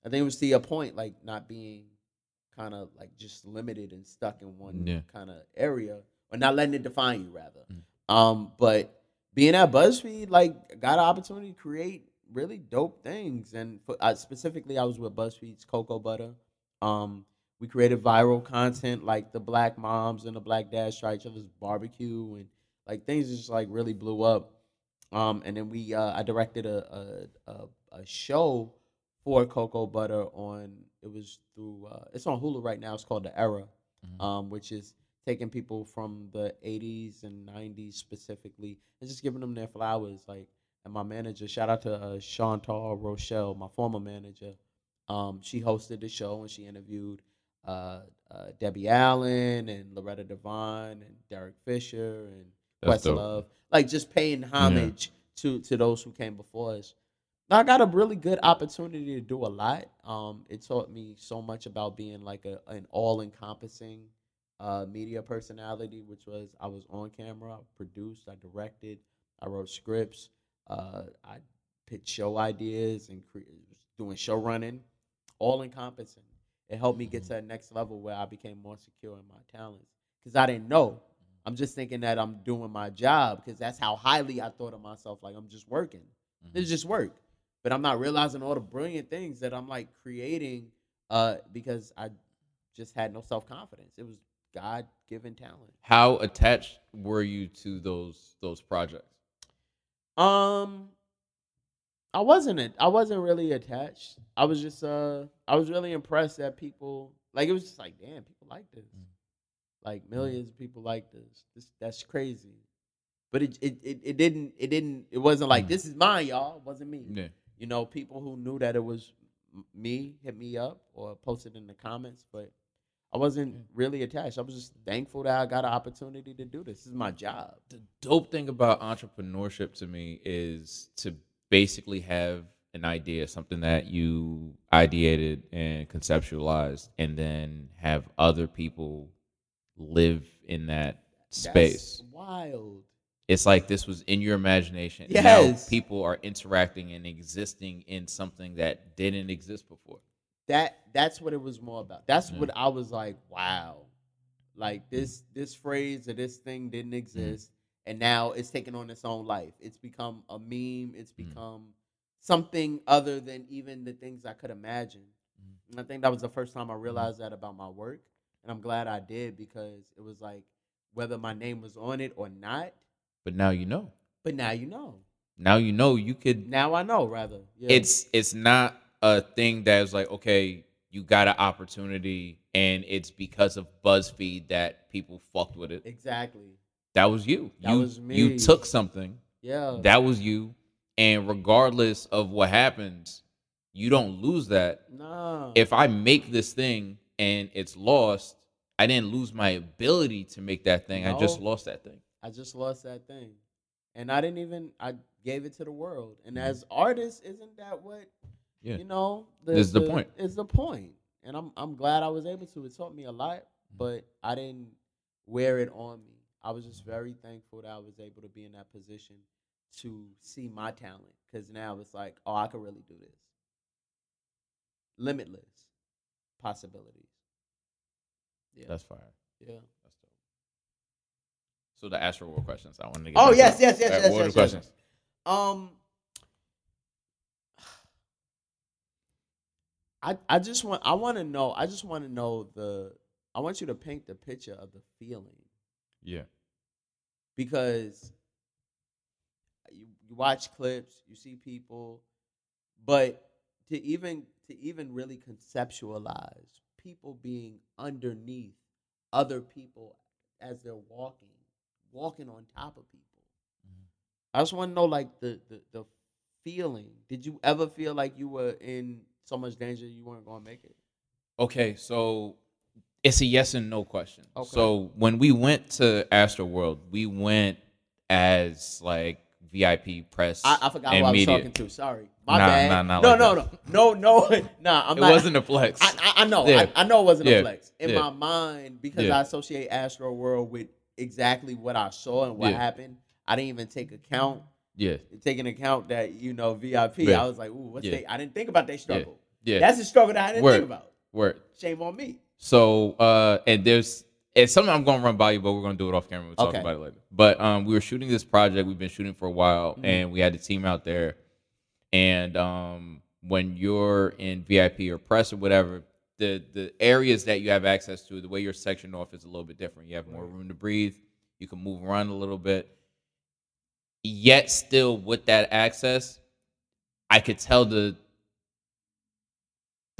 I think it was to your point, like not being kind of like just limited and stuck in one Yeah. kind of area, or not letting it define you, rather. Mm. Um, but being at BuzzFeed, like, got an opportunity to create really dope things, and for, uh, specifically, I was with BuzzFeed's Cocoa Butter. Um, we created viral content like the Black Moms and the Black Dads try each other's barbecue, and like things just like really blew up. Um, and then we, uh, I directed a a, a a show for Cocoa Butter on. It was through. Uh, it's on Hulu right now. It's called The Era, Mhm. um, which is taking people from the 80s and 90s specifically and just giving them their flowers. Like, and my manager, shout out to uh, Chantal Rochelle, my former manager. Um, she hosted the show and she interviewed uh, uh, Debbie Allen and Loretta Devine and Derek Fisher and That's dope. Questlove. Like, just paying homage to to those who came before us. I got a really good opportunity to do a lot. Um, it taught me so much about being like a an all encompassing uh, media personality, which was I was on camera, I produced, I directed, I wrote scripts, uh, I pitched show ideas and cre- doing show running, all encompassing. it helped me get to that next level where I became more secure in my talents because I didn't know. I'm just thinking that I'm doing my job because that's how highly I thought of myself. Like I'm just working. It's just work. But I'm not realizing all the brilliant things that I'm like creating uh, because I just had no self confidence. It was God given talent. How attached were you to those those projects? Um, I wasn't. a- I wasn't really attached. I was just. Uh, I was really impressed that people like. It was just like, damn, people like this. Like millions of people like this. This that's crazy. But it it, it, it didn't. It didn't. It wasn't like this is mine, y'all. It wasn't me. Yeah. You know, people who knew that it was me hit me up or posted in the comments, but I wasn't really attached. I was just thankful that I got an opportunity to do this. This is my job. the dope thing about entrepreneurship to me is to basically have an idea, something that you ideated and conceptualized, and then have other people live in that space. That's wild. It's like this was in your imagination. and Yes. Now people are interacting and existing in something that didn't exist before. that that's what it was more about. That's Yeah. what I was like, wow. Like this this phrase or this thing didn't mm. exist and now it's taken on its own life. It's become a meme, it's Mm. become something other than even the things I could imagine. Mm. And I think that was the first time I realized that about my work. And I'm glad I did because it was like whether my name was on it or not, But now you know. but now you know. Now you know you could Now I know rather. Yeah. it's it's not a thing that's like okay you got an opportunity and it's because of buzzfeed that people fucked with it exactly. That was you That you was you took something Yeah. that was you and regardless of what happens you don't lose that nah. if i make this thing and it's lost i didn't lose my ability to make that thing i just lost that thing I just lost that thing. And I didn't even I gave it to the world. And Mhm. as artists, isn't that what Yeah. you know This is the point. Is the point. And I'm I'm glad I was able to. It taught me a lot, Mm-hmm. but I didn't wear it on me. I was just very thankful that I was able to be in that position to see my talent. Cause now it's like, oh, I could really do this. Limitless possibilities. Yeah. that's fire yeah. that's dope so the Astroworld questions i wanted to get Oh yes, yes, yes, yes, yes, yes. questions Um, I I just want I want to know I just want to know the I want you to paint the picture of the feeling yeah because you, you watch clips, you see people, but to even to even really conceptualize people being underneath other people as they're walking, walking on top of people. Mm-hmm. I just want to know like the, the the feeling. Did you ever feel like you were in so much danger you weren't going to make it? Okay, so it's a yes and no question. Okay. So when we went to Astroworld, we went as like VIP press. I, I forgot who I was media. talking to. Sorry, my Nah, bad. nah, nah, no, like no, that. no, no, no, <laughs> Nah, I'm it not. wasn't a flex. I, I, I know. Yeah. I, I know it wasn't Yeah. a flex. In Yeah. my mind, because. I associate Astroworld with exactly what I saw and what happened. I didn't even take account, yeah, take into account that you know VIP. I was like, ooh, what's they? I didn't think about their struggle. yeah. That's a struggle that I didn't Word. think about. word. Shame on me. So uh and there's it's something I'm gonna run by you, but we're gonna do it off camera. We'll talk Okay. about it later. But um we were shooting this project we've been shooting for a while Mhm. and we had the team out there. And um when you're in VIP or press or whatever, the the areas that you have access to, the way you're sectioned off is a little bit different. You have more room to breathe, you can move around a little bit. Yet still with that access, I could tell the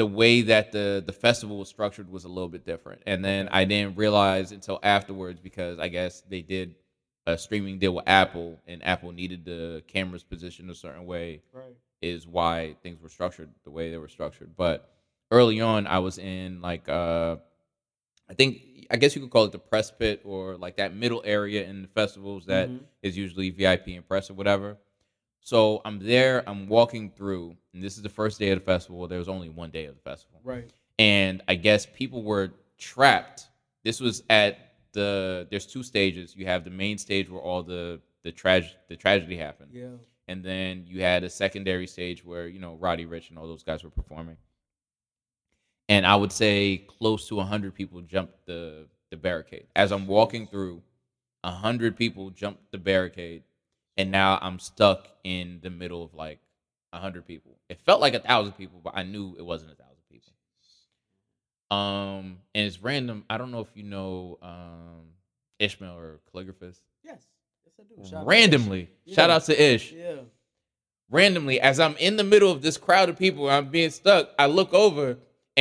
the way that the the festival was structured was a little bit different. And then I didn't realize until afterwards because I guess they did a streaming deal with Apple and Apple needed the cameras positioned a certain way Right. is why things were structured the way they were structured. But early on I was in like uh I think I guess you could call it the press pit or like that middle area in the festivals that is Mhm. usually VIP and press or whatever. So I'm there, I'm walking through, and this is the first day of the festival. There was only one day of the festival. Right. And I guess people were trapped. This was at the there's two stages. You have the main stage where all the the trag the tragedy happened. Yeah. And then you had a secondary stage where, you know, Roddy Ricch and all those guys were performing. and I would say close to hundred people jumped the the barricade as I'm walking through. hundred people jumped the barricade, and now I'm stuck in the middle of like a hundred people. It felt like a thousand people, but I knew it wasn't a thousand people. Um, and it's random. I don't know if you know um Ishmael or calligraphist. Yes. Yes, I do. Shout out to randomly, shout out to Ish. Yeah. Randomly, as I'm in the middle of this crowd of people, I'm being stuck. I look over,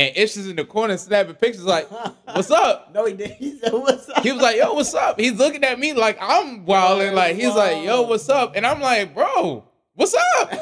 and Ish is in the corner snapping pictures. Like, what's up? <laughs> No, he did. He said, "What's up?" He was like, "Yo, what's up?" He's looking at me like I'm wilding. Like he's like, "Yo, what's up?" And I'm like, "Bro, what's up?"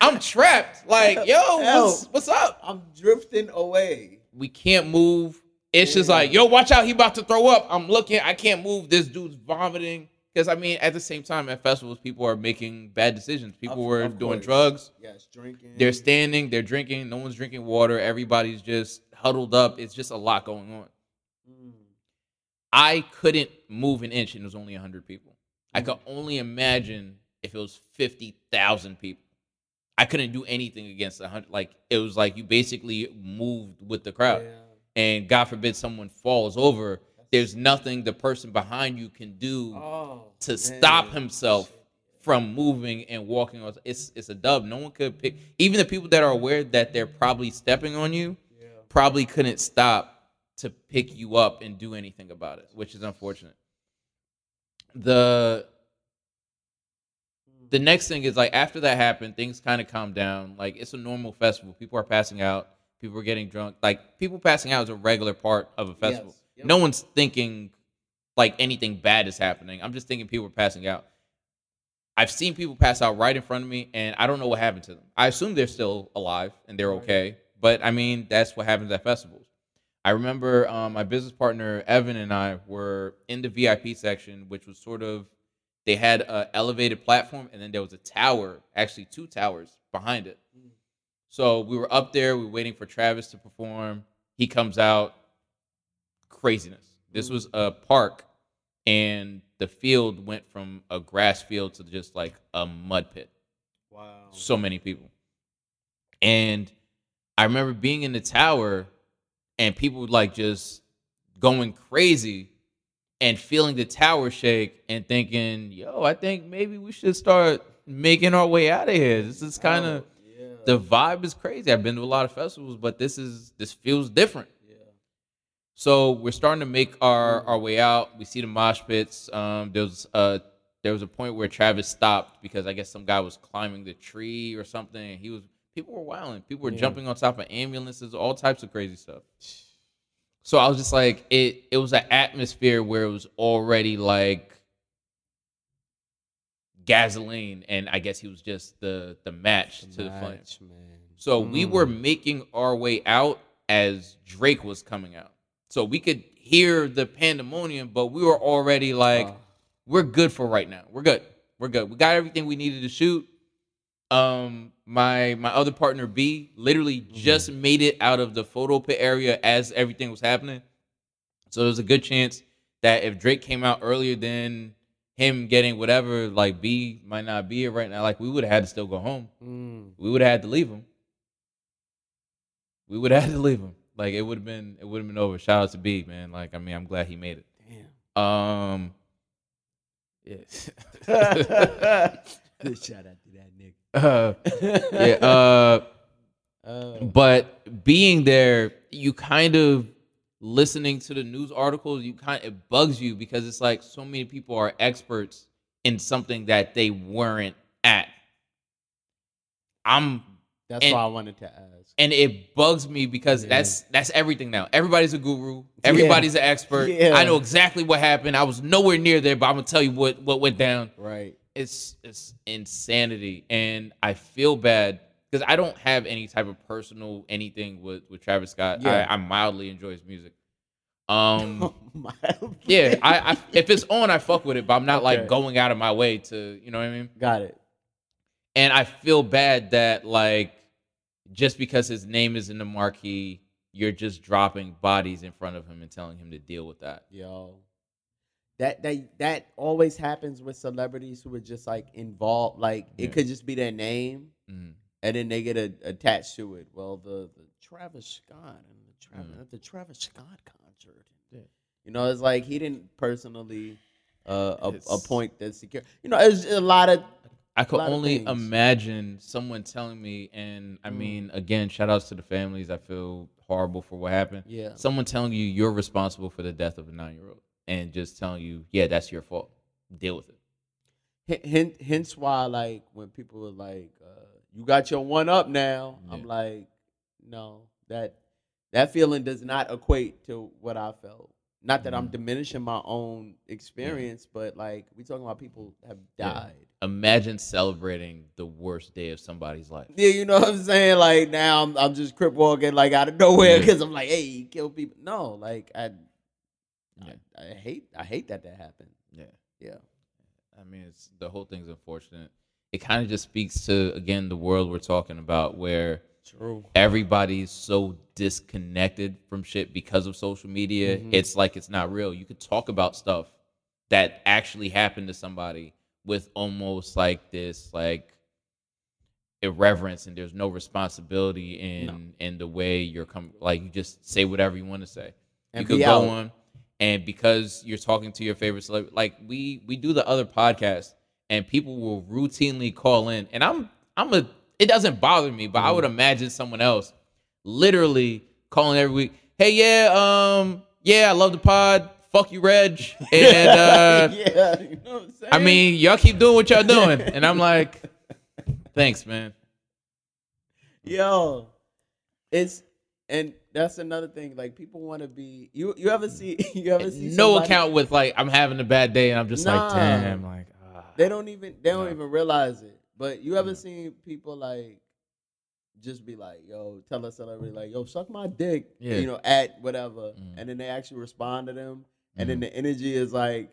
I'm trapped. Like, yo, what's, what's up? I'm drifting away. We can't move. Ish is Yeah. like, yo, watch out, he about to throw up. I'm looking, I can't move. This dude's vomiting. Because I mean, at the same time, at festivals, people are making bad decisions. People Of- were of doing course. drugs. Yes, drinking. They're standing, they're drinking, no one's drinking water, everybody's just huddled up. It's just a lot going on. Mm. I couldn't move an inch and it was only 100 people. I Mm. could only imagine if it was 50,000 people. I couldn't do anything against a 100. Like, it was like you basically moved with the crowd. Yeah. And God forbid someone falls over, there's nothing the person behind you can do Oh, to man. stop himself from moving and walking on. It's it's a dub. No one could pick. Even the people that are aware that they're probably stepping on you, Yeah. probably couldn't stop to pick you up and do anything about it, which is unfortunate. The hmm. the next thing is like after that happened, things kind of calmed down. Like it's a normal festival. People are passing out. People are getting drunk. Like people passing out is a regular part of a festival. Yes. Yep. No one's thinking like anything bad is happening. I'm just thinking people are passing out. I've seen people pass out right in front of me, and I don't know what happened to them. I assume they're still alive and they're okay. But I mean, that's what happens at festivals. I remember um, my business partner Evan and I were in the VIP section, which was sort of they had a elevated platform, and then there was a tower, actually two towers behind it. Mm. So we were up there, we were waiting for Travis to perform. He comes out, craziness. This was mm-hmm. a park, and the field went from a grass field to just like a mud pit Wow. so many people. And I remember being in the tower and people like just going crazy and feeling the tower shake and thinking, yo, I think maybe we should start making our way out of here. This is kind of Oh, yeah. the vibe is crazy. I've been to a lot of festivals, but this is this feels different. So we're starting to make our our way out. We see the mosh pits. Um, there was uh there was a point where Travis stopped because I guess some guy was climbing the tree or something. And he was people were wilding. People were Yeah. jumping on top of ambulances, all types of crazy stuff. So I was just like, it it was an atmosphere where it was already like gasoline, and I guess he was just the the match to the flame. Man. So we Mm. were making our way out as Drake was coming out. So we could hear the pandemonium, but we were already like, Oh, we're good for right now. We're good. We're good. We got everything we needed to shoot. Um, my my other partner B literally Mm-hmm. just made it out of the photo pit area as everything was happening. So there's a good chance that if Drake came out earlier than him getting whatever, like B might not be here right now. Like we would have had to still go home mm. we would have had to leave him. We would have had to leave him. Like it would have been, it would have been over. Shout out to B, man. Like I mean, I'm glad he made it. Damn. Um, yeah, <laughs> Shout out to that nigga. <laughs> uh, yeah. Uh, Uh, <laughs> but being there, you kind of listening to the news articles. You kind of, it bugs you because it's like so many people are experts in something that they weren't at. I'm that's and- why I wanted to ask. and it bugs me because Yeah. that's that's everything now. Everybody's a guru. Everybody's an expert. <laughs> Yeah. I know exactly what happened. I was nowhere near there, but I'm gonna tell you what what went down. Right. It's it's insanity, and I feel bad because I don't have any type of personal anything with with Travis Scott. Yeah. I, I mildly enjoy his music. Um, <laughs> yeah, I, I if it's on, I fuck with it, but I'm not like going out of my way to, you know what I mean. Got it. And I feel bad that like just because his name is in the marquee, you're just dropping bodies in front of him and telling him to deal with that. Yo. That that that always happens with celebrities who are just like involved. Like Yeah. it could just be their name, Mhm. and then they get a, attached to it. Well, the, the Travis Scott and the Travis Mm. at the Travis Scott concert. Yeah. You know, it's like he didn't personally uh, a, appoint the security. You know, it's a lot of I could only imagine someone telling me, and I Mm. mean, again, shout outs to the families. I feel horrible for what happened. yeah. Someone telling you you're responsible for the death of a nine year old and just telling you, yeah, that's your fault. Deal with it. Hen- hen- Hence why, like, when people are like, uh, "You got your one up now," I'm like, "No, that that feeling does not equate to what I felt. Not that I'm Mhm. diminishing my own experience, but like, we talking about people have Yeah. Died. Imagine celebrating the worst day of somebody's life. Yeah, you know what I'm saying? Like now, I'm, I'm just crip walking like out of nowhere Yeah. because I'm like, "Hey, he killed people." No, like I, Yeah. I, I hate, I hate that that happened. Yeah. Yeah. I mean, it's the whole thing's unfortunate. It kind of just speaks to again the world we're talking about, where True. everybody's so disconnected from shit because of social media. Mhm. It's like it's not real. You could talk about stuff that actually happened to somebody with almost like this like irreverence and there's no responsibility in No. in the way you're coming like you just say whatever you want to say And you could be go out. on and because you're talking to your favorite celebrity like we we do the other podcast and people will routinely call in and i'm i'm a it doesn't bother me but i Mm-hmm. would imagine someone else literally calling every week hey yeah um yeah i love the pod fuck you reg and uh <laughs> yeah, you know what I'm saying? i mean y'all keep doing what y'all doing and i'm like thanks man Yo, it's and that's another thing. Like people want to be. You you ever see <laughs> you ever see no somebody- account with like i'm having a bad day and i'm just Nah. like damn like ah. They don't even they don't No. even realize it. But you ever No. seen people like just be like, "Yo, tell a celebrity like, yo, suck my dick," Yeah. you know, at whatever, Mm. and then they actually respond to them, and then Mhm. the energy is like.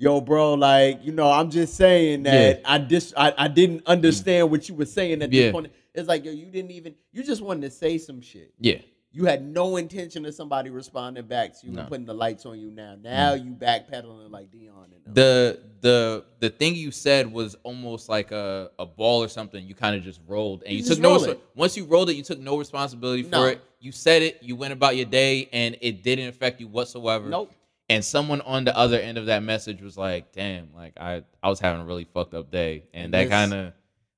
Yo, bro, like you know, I'm just saying that I dis I, I didn't understand what you were saying at this point. It's like yo, you didn't even you just wanted to say some shit. yeah you had no intention of somebody responding back to you No. and putting the lights on you now. Now you backpedaling like Dion and them. the the the thing you said was almost like a, a ball or something. You kind of just rolled, and You you, took no. it. Once you rolled it, you took no responsibility for No. it. You said it. You went about your day, and it didn't affect you whatsoever. nope. And someone on the other end of that message was like, "Damn, like I I was having a really fucked up day, and that kind of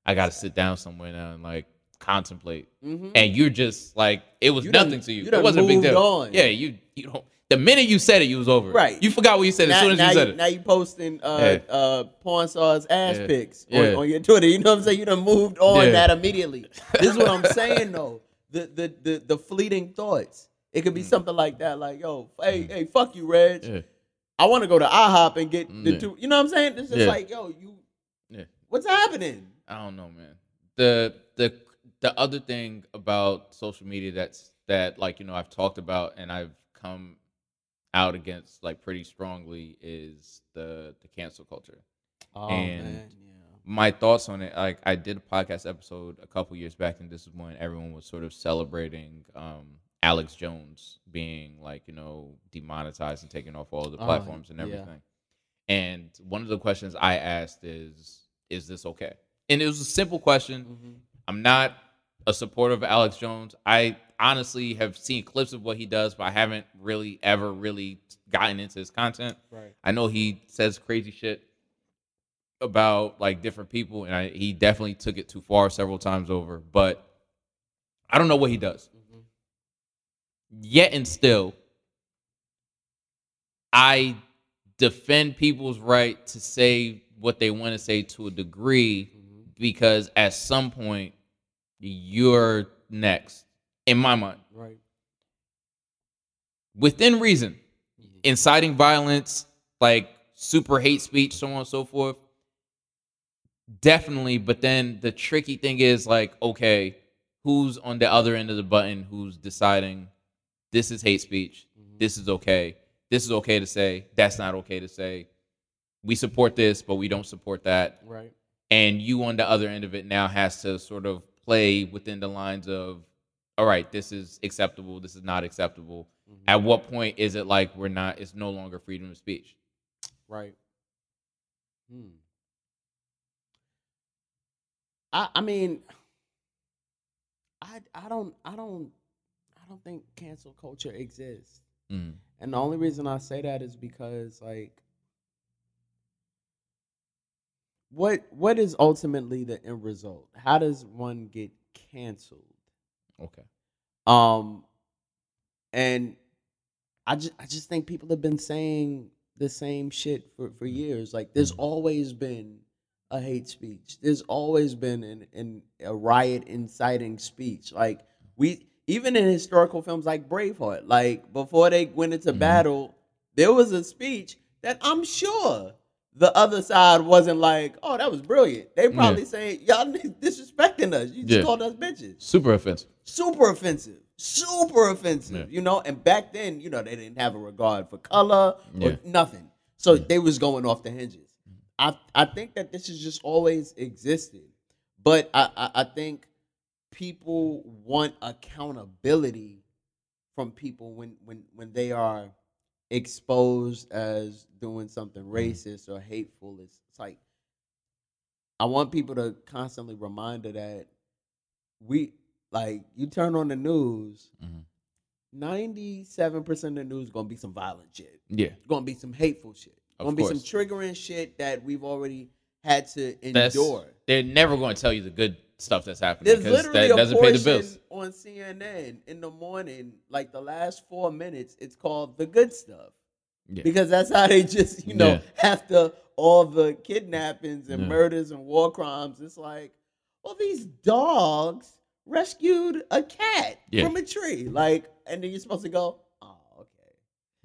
I got to sit down somewhere now and like contemplate." Mm-hmm. And you're just like, it was You nothing to you. you it wasn't a big deal. on. Yeah, you you don't. The minute you said it, you was over. Right. You forgot what you said as now, soon as now you said you, it. now you posting uh Yeah. uh porn stars ass Yeah. pics Yeah. on, on your Twitter. You know what I'm saying? You done moved on that immediately. This is what I'm saying though. The the the the fleeting thoughts. It could be something like that, like, yo, hey, hey, fuck you, Reg. Mm. Yeah. I want to go to IHOP and get the Yeah. two. You know what I'm saying? It's just Yeah. like, yo, you, Yeah. what's happening? I don't know, man. The the the other thing about social media that's that like you know I've talked about and I've come out against like pretty strongly is the the cancel culture. Oh And- man, yeah. My thoughts on it, like I did a podcast episode a couple years back, and this is when everyone was sort of celebrating um, Alex Jones being like you know demonetized and taken off all the Oh, platforms and yeah. everything. And one of the questions I asked is, "Is this okay?" And it was a simple question. Mhm. I'm not a supporter of Alex Jones. I honestly have seen clips of what he does, but I haven't really ever really gotten into his content. Right. I know he says crazy shit about like different people, and I, he definitely took it too far several times over. But I don't know what he does. Yet and still, I defend people's right to say what they want to say to a degree Mhm. because at some point you're next in my mind Right. within reason Mhm. inciting violence like super hate speech so on and so forth definitely but then the tricky thing is like okay who's on the other end of the button who's deciding this is hate speech Mhm. this is okay this is okay to say that's not okay to say we support this but we don't support that Right. and you on the other end of it now has to sort of play within the lines of all right this is acceptable this is not acceptable Mhm. at what point is it like we're not it's no longer freedom of speech Right. Hmm. I I mean, I I don't I don't don't think cancel culture exists. Mm. And the only reason I say that is because like what what is ultimately the end result? How does one get canceled? Okay. Um and I just I just think people have been saying the same shit for, for years. Like there's always been a hate speech. There's always been an, an a riot inciting speech. Like we even in historical films like Braveheart, like before they went into Mhm. battle, there was a speech that I'm sure the other side wasn't like, oh, that was brilliant. They probably saying, y'all <laughs> disrespecting us. You just Yeah. called us bitches Super offensive. super offensive super offensive Yeah. you know and back then you know they didn't have a regard for color Yeah. or nothing so Yeah. they was going off the hinges i i think that this has just always existed but i i, I think people want accountability from people when when when they are exposed as doing something racist or hateful it's, it's like i want people to constantly remind her that we like you turn on the news, Mhm. seven percent of the news gonna be some violent shit. Yeah. Gonna be some hateful shit. Of gonna be some triggering shit that we've already had to That's, endure. they're never going to tell you the good stuff that's happening because that a doesn't pay the bills. on CNN in the morning, like the last four minutes. It's called the good stuff Yeah. because that's how they just you know Yeah. after all the kidnappings and Yeah. murders and war crimes it's like well these dogs rescued a cat from a tree like and then you're supposed to go oh okay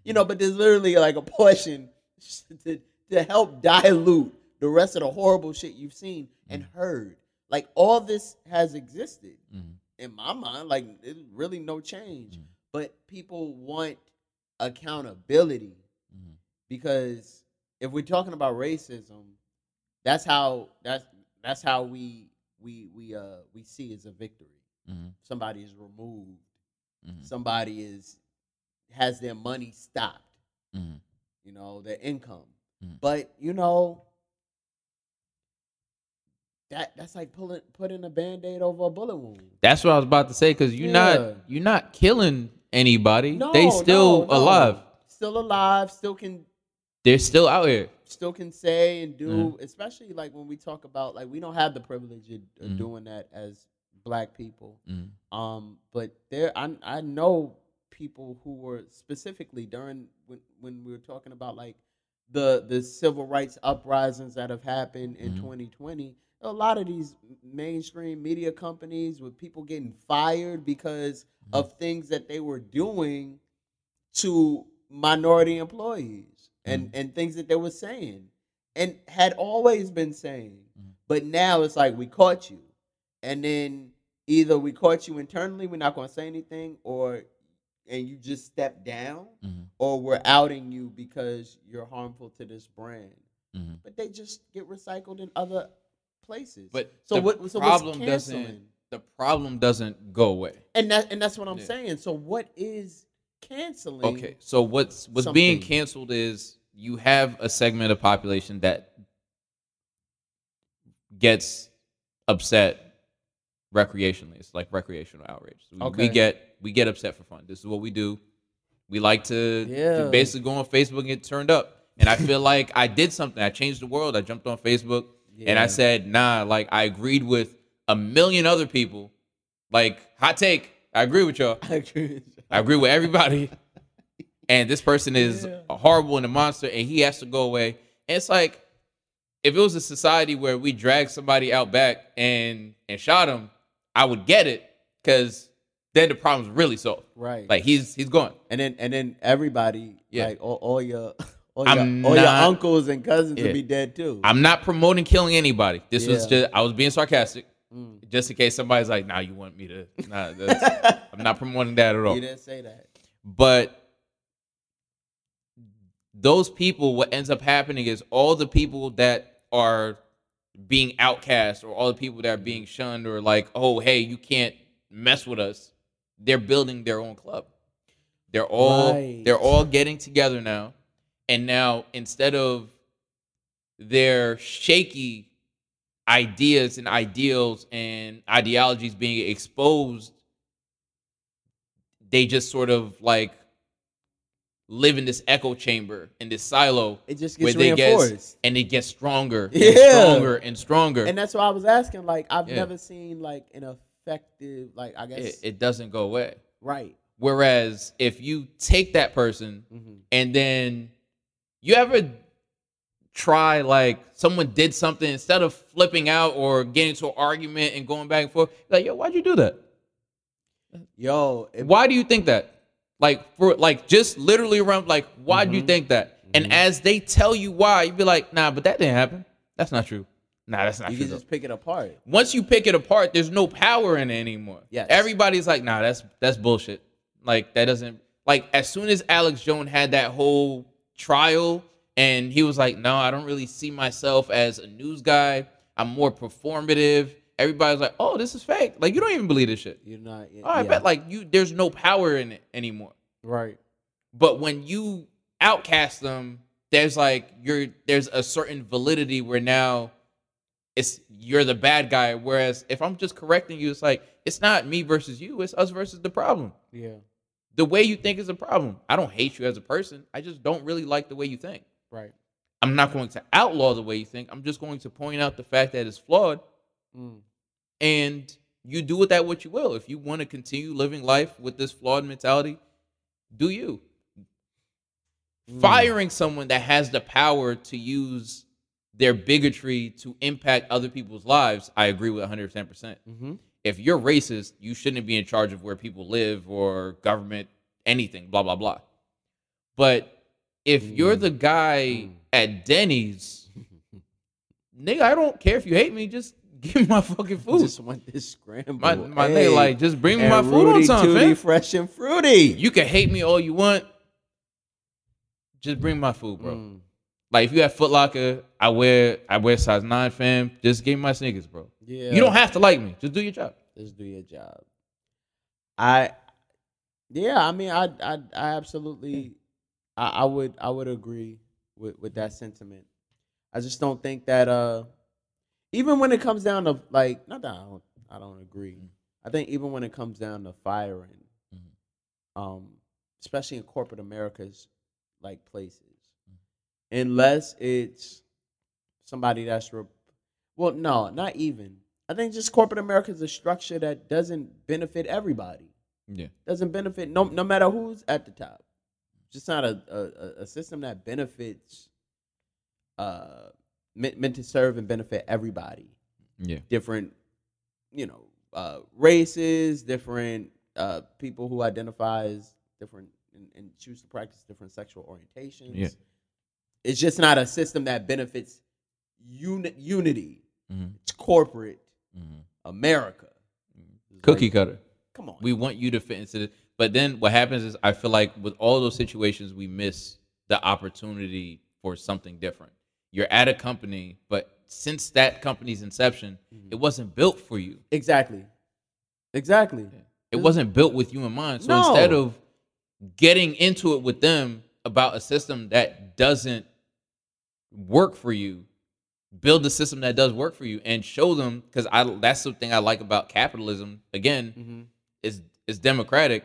you know but there's literally like a portion <laughs> to, to help dilute the rest of the horrible shit you've seen and mm. heard like all this has existed Mhm. in my mind like there's really no change Mhm. but people want accountability Mhm. because if we're talking about racism, that's how that's that's how we we we uh we see as a victory. Mhm. Somebody is removed. Mhm. Somebody is has their money stopped. Mhm. You know their income. But you know that that's like pulling putting a band-aid over a bullet wound. That's what I was about to say because you're Yeah. not you're not killing anybody. No, they still no, no. alive. Still alive. Still can They're still out here. still can say and do, Mhm. especially like when we talk about like we don't have the privilege of, of Mhm. doing that as black people. Mhm. Um, but there, I I know people who were specifically during when when we were talking about like the the civil rights uprisings that have happened in Mhm. 2020. A lot of these mainstream media companies with people getting fired because Mhm. of things that they were doing to minority employees and and things that they were saying and had always been saying Mhm. but now it's like we caught you and then either we caught you internally we're not going to say anything or and you just step down Mhm. or we're outing you because you're harmful to this brand Mhm. but they just get recycled in other places But so the what so problem what's doesn't the problem doesn't go away. and that and that's what i'm Yeah. saying so what is canceling Okay, so what's what's being canceled is you have a segment of population that gets upset recreationally. It's like recreational outrage. We, we Okay. get we get upset for fun. This is what we do. We like to, to Yeah. basically go on Facebook and get turned up. And I feel like I did something. I changed the world. I jumped on Facebook and I said, nah, like I agreed with a million other people. Like, hot take. I agree with y'all. I agree with. I agree with everybody. <laughs> And this person is Yeah. horrible and a monster, and he has to go away. And it's like, if it was a society where we dragged somebody out back and and shot him, I would get it because then the problem's really solved. right Like he's he's gone. and then and then everybody Yeah. like all, all your all I'm your, all your uncles and cousins Yeah. will be dead too I'm not promoting killing anybody. This was just I was being sarcastic, Mm. just in case somebody's like, "Nah, you want me to?" Nah, <laughs> that's, I'm not promoting that at all. you didn't say that But those people, what ends up happening is all the people that are being outcast or all the people that are being shunned or like, oh, hey, you can't mess with us. They're building their own club. They're all Right. they're all getting together now. And now instead of their shaky ideas and ideals and ideologies being exposed, they just sort of like live in this echo chamber in this silo It just where gets they get reinforced. and it gets stronger and stronger and stronger. and that's why I was asking. Like, I've Yeah. never seen like an effective, like I guess, it, it doesn't go away. right. Whereas if you take that person hmm and then you ever try like someone did something instead of flipping out or getting into an argument and going back and forth, like, yo, why'd you do that? Yo, it, Why do you think that? Like for like just literally around like why do you Mhm. think that? And Mhm. as they tell you why, you'd be like, nah, but that didn't happen. That's not true. Nah, that's not true. you true. can though." just pick it apart. Once you pick it apart, there's no power in it anymore. Yeah. Everybody's like, nah, that's that's bullshit. Like that doesn't like as soon as Alex Jones had that whole trial and he was like, no, I don't really see myself as a news guy. I'm more performative. Everybody's like, oh, this is fake. Like you don't even believe this shit. You're not. Oh, I yeah. bet like you there's no power in it anymore. right. But when you outcast them, there's like you're there's a certain validity where now it's you're the bad guy. Whereas if I'm just correcting you, it's like it's not me versus you, it's us versus the problem. Yeah. The way you think is a problem. I don't hate you as a person. I just don't really like the way you think. Right. I'm not going to outlaw the way you think. I'm just going to point out the fact that it's flawed Mm. and you do with that what you will. If you want to continue living life with this flawed mentality, do you. Mm. Firing someone that has the power to use their bigotry to impact other people's lives, I agree with 110%. Mm-hmm. If you're racist, you shouldn't be in charge of where people live or government, anything, blah, blah, blah. But if you're Mm. the guy Mm. at Denny's, nigga, I don't care if you hate me, just <laughs> give me my fucking food. Just want this scramble. My, my Hey. nigga, like, just bring me my food on Rudy time, Tooty, fam. fresh and fruity. You can hate me all you want. Just bring my food, bro. Mm. Like if you have Foot Locker, I wear I wear size nine, fam. Just give me my sneakers, bro. Yeah. You don't have to like me. Just do your job. just do your job. I, yeah, I mean, I, I, I absolutely, I, I would, I would agree with with that sentiment. I just don't think that, uh, even when it comes down to like, not that I don't, I don't agree. I think even when it comes down to firing, Mhm. um, especially in corporate America's like places, unless it's somebody that's re- well, no, not even. I think just corporate America is a structure that doesn't benefit everybody. Yeah. Doesn't benefit no no matter who's at the top. Just not a a, a system that benefits uh meant, meant to serve and benefit everybody. Yeah. Different, you know, uh races, different uh people who identify as different and, and choose to practice different sexual orientations. Yeah. It's just not a system that benefits uni- unity. Mhm. It's corporate Mhm. America. It's Cookie like, cutter. Come on. We want you to fit into this. But then what happens is I feel like with all those situations, we miss the opportunity for something different. You're at a company, but since that company's inception, Mhm. it wasn't built for you. exactly. Exactly. It wasn't built with you in mind. So No. instead of getting into it with them about a system that doesn't work for you, build a system that does work for you and show them because I that's the thing I like about capitalism. Again, Mm-hmm. is is democratic.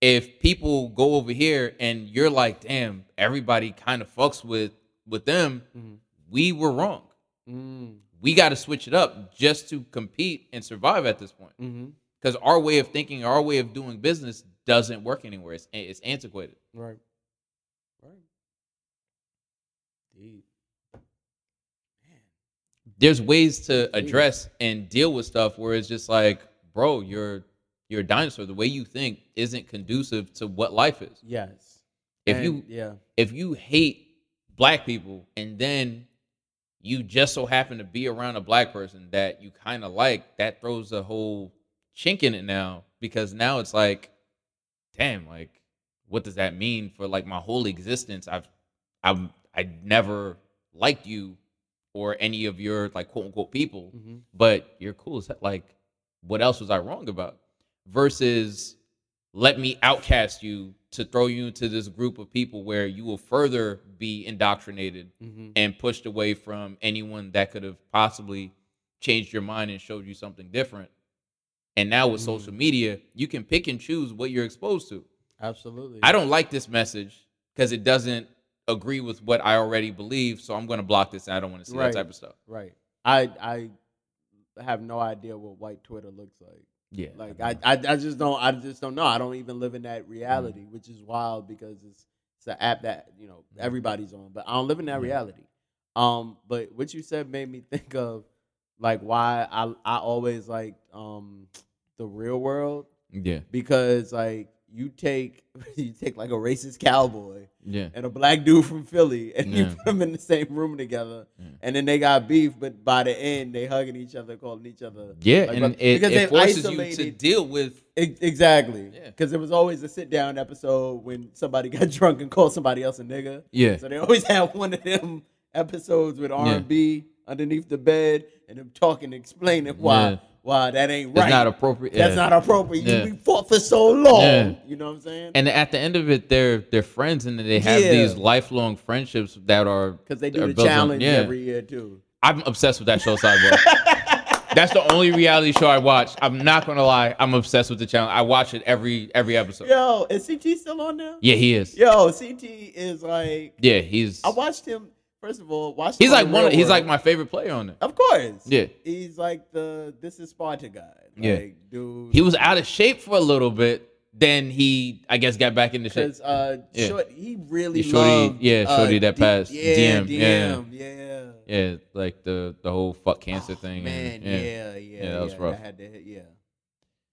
If people go over here and you're like, damn, everybody kind of fucks with with them, Mhm. we were wrong. Mm-hmm. We got to switch it up just to compete and survive at this point Mm-hmm. because our way of thinking, our way of doing business doesn't work anywhere. It's, it's antiquated. Right. Right. Deep. There's ways to address and deal with stuff where it's just like, bro, you're you're a dinosaur. The way you think isn't conducive to what life is. Yes. If And- you yeah. if you hate black people and then you just so happen to be around a black person that you kind of like, that throws a whole chink in it now because now it's like, damn, like, what does that mean for like my whole existence? I've, I've, I never liked you or any of your like quote unquote people, Mm-hmm. but you're cool as. Like, what else was I wrong about? Versus, let me outcast you to throw you into this group of people where you will further be indoctrinated Mm-hmm. and pushed away from anyone that could have possibly changed your mind and showed you something different. And now with Mhm. social media, you can pick and choose what you're exposed to. Absolutely. I don't like this message because it doesn't agree with what I already believe, so I'm going to block this. And I don't want to see Right. that type of stuff. Right. I I have no idea what white Twitter looks like. Yeah, Like I, I, I just don't I just don't know. I don't even live in that reality, Mm. which is wild because it's it's an app that you know everybody's on, but I don't live in that Yeah. reality. Um, but what you said made me <laughs> think of like why I I always like um the real world yeah, because like you take <laughs> you take like a racist cowboy yeah, and a black dude from Philly and you put them in the same room together Yeah. and then they got beef, but by the end they hugging each other, calling each other yeah, Like, and it, because it forces you to deal with. Ex- Exactly. Yeah. Because it was always a sit down episode when somebody <laughs> got drunk and called somebody else a nigga. Yeah, So they always <laughs> had one of them episodes with R and B underneath the bed and them talking, explaining why Why that ain't right. not appropriate. That's yeah. not appropriate. You- Yeah. We fought for so long. Yeah. You know what I'm saying? And at the end of it, they're they're friends, and they have these lifelong friendships that are Because they do the on- challenge every year too. I'm obsessed with that show, Sidebar. <laughs> That's the only reality show I watch. I'm not gonna lie, I'm obsessed with the channel. I watch it every every episode. Yo, is CT still on there? Yeah, he is. Yo, CT is like Yeah, he's I watched him. First of all, watched. he's like one. Of, he's like my favorite player on there. Of course. Yeah. He's like the this is Sparta guy. Yeah. Dude. He was out of shape for a little bit. Then he, I guess, got back into shape. because uh, Yeah. short, he really Shorty- loved, yeah, uh, Shorty that D- passed, Yeah, Diem, Diem, yeah. Yeah, like the the whole fuck cancer Oh, thing. Man, and, yeah, yeah, yeah. that was rough. I had to hit, yeah.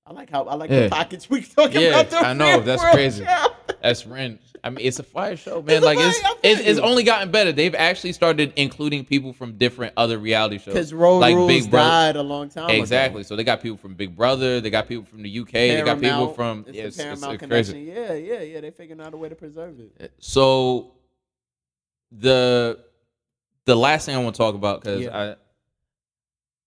I like how I like Yeah. the pockets we talking Yeah, about. I know, that's crazy. show. That's Ren. I mean, it's a fire show, man. It's like it's fire- I feel it's, it's only gotten better. They've actually started including people from different other reality shows. Because Road like Rules Big Brother. died a long time ago. Exactly. So they got people from Big Brother. They got people from the UK. They got people from it's yeah, the it's, it's, Paramount it's connection. crazy. Yeah, yeah, yeah. They figured out a way to preserve it. Eh, so the the last thing I want to talk about because Yeah.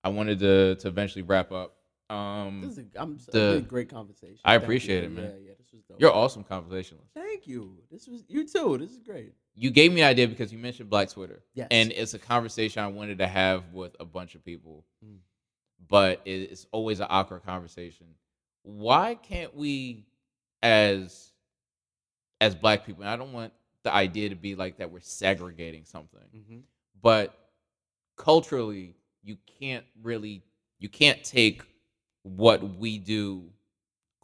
I I wanted to to eventually wrap up. Um, This is a, I'm, the- a great conversation. I appreciate it, man. Yeah, yeah. This was dope. you're awesome conversationalist. Thank you. This was you too. This is great. You gave me an idea because you mentioned Black Twitter. Yes. and it's a conversation I wanted to have with a bunch of people, Mm. but it's always an awkward conversation. Why can't we, as as Black people, and I don't want the idea to be like that we're segregating something, Mm-hmm. but culturally, you can't really you can't take what we do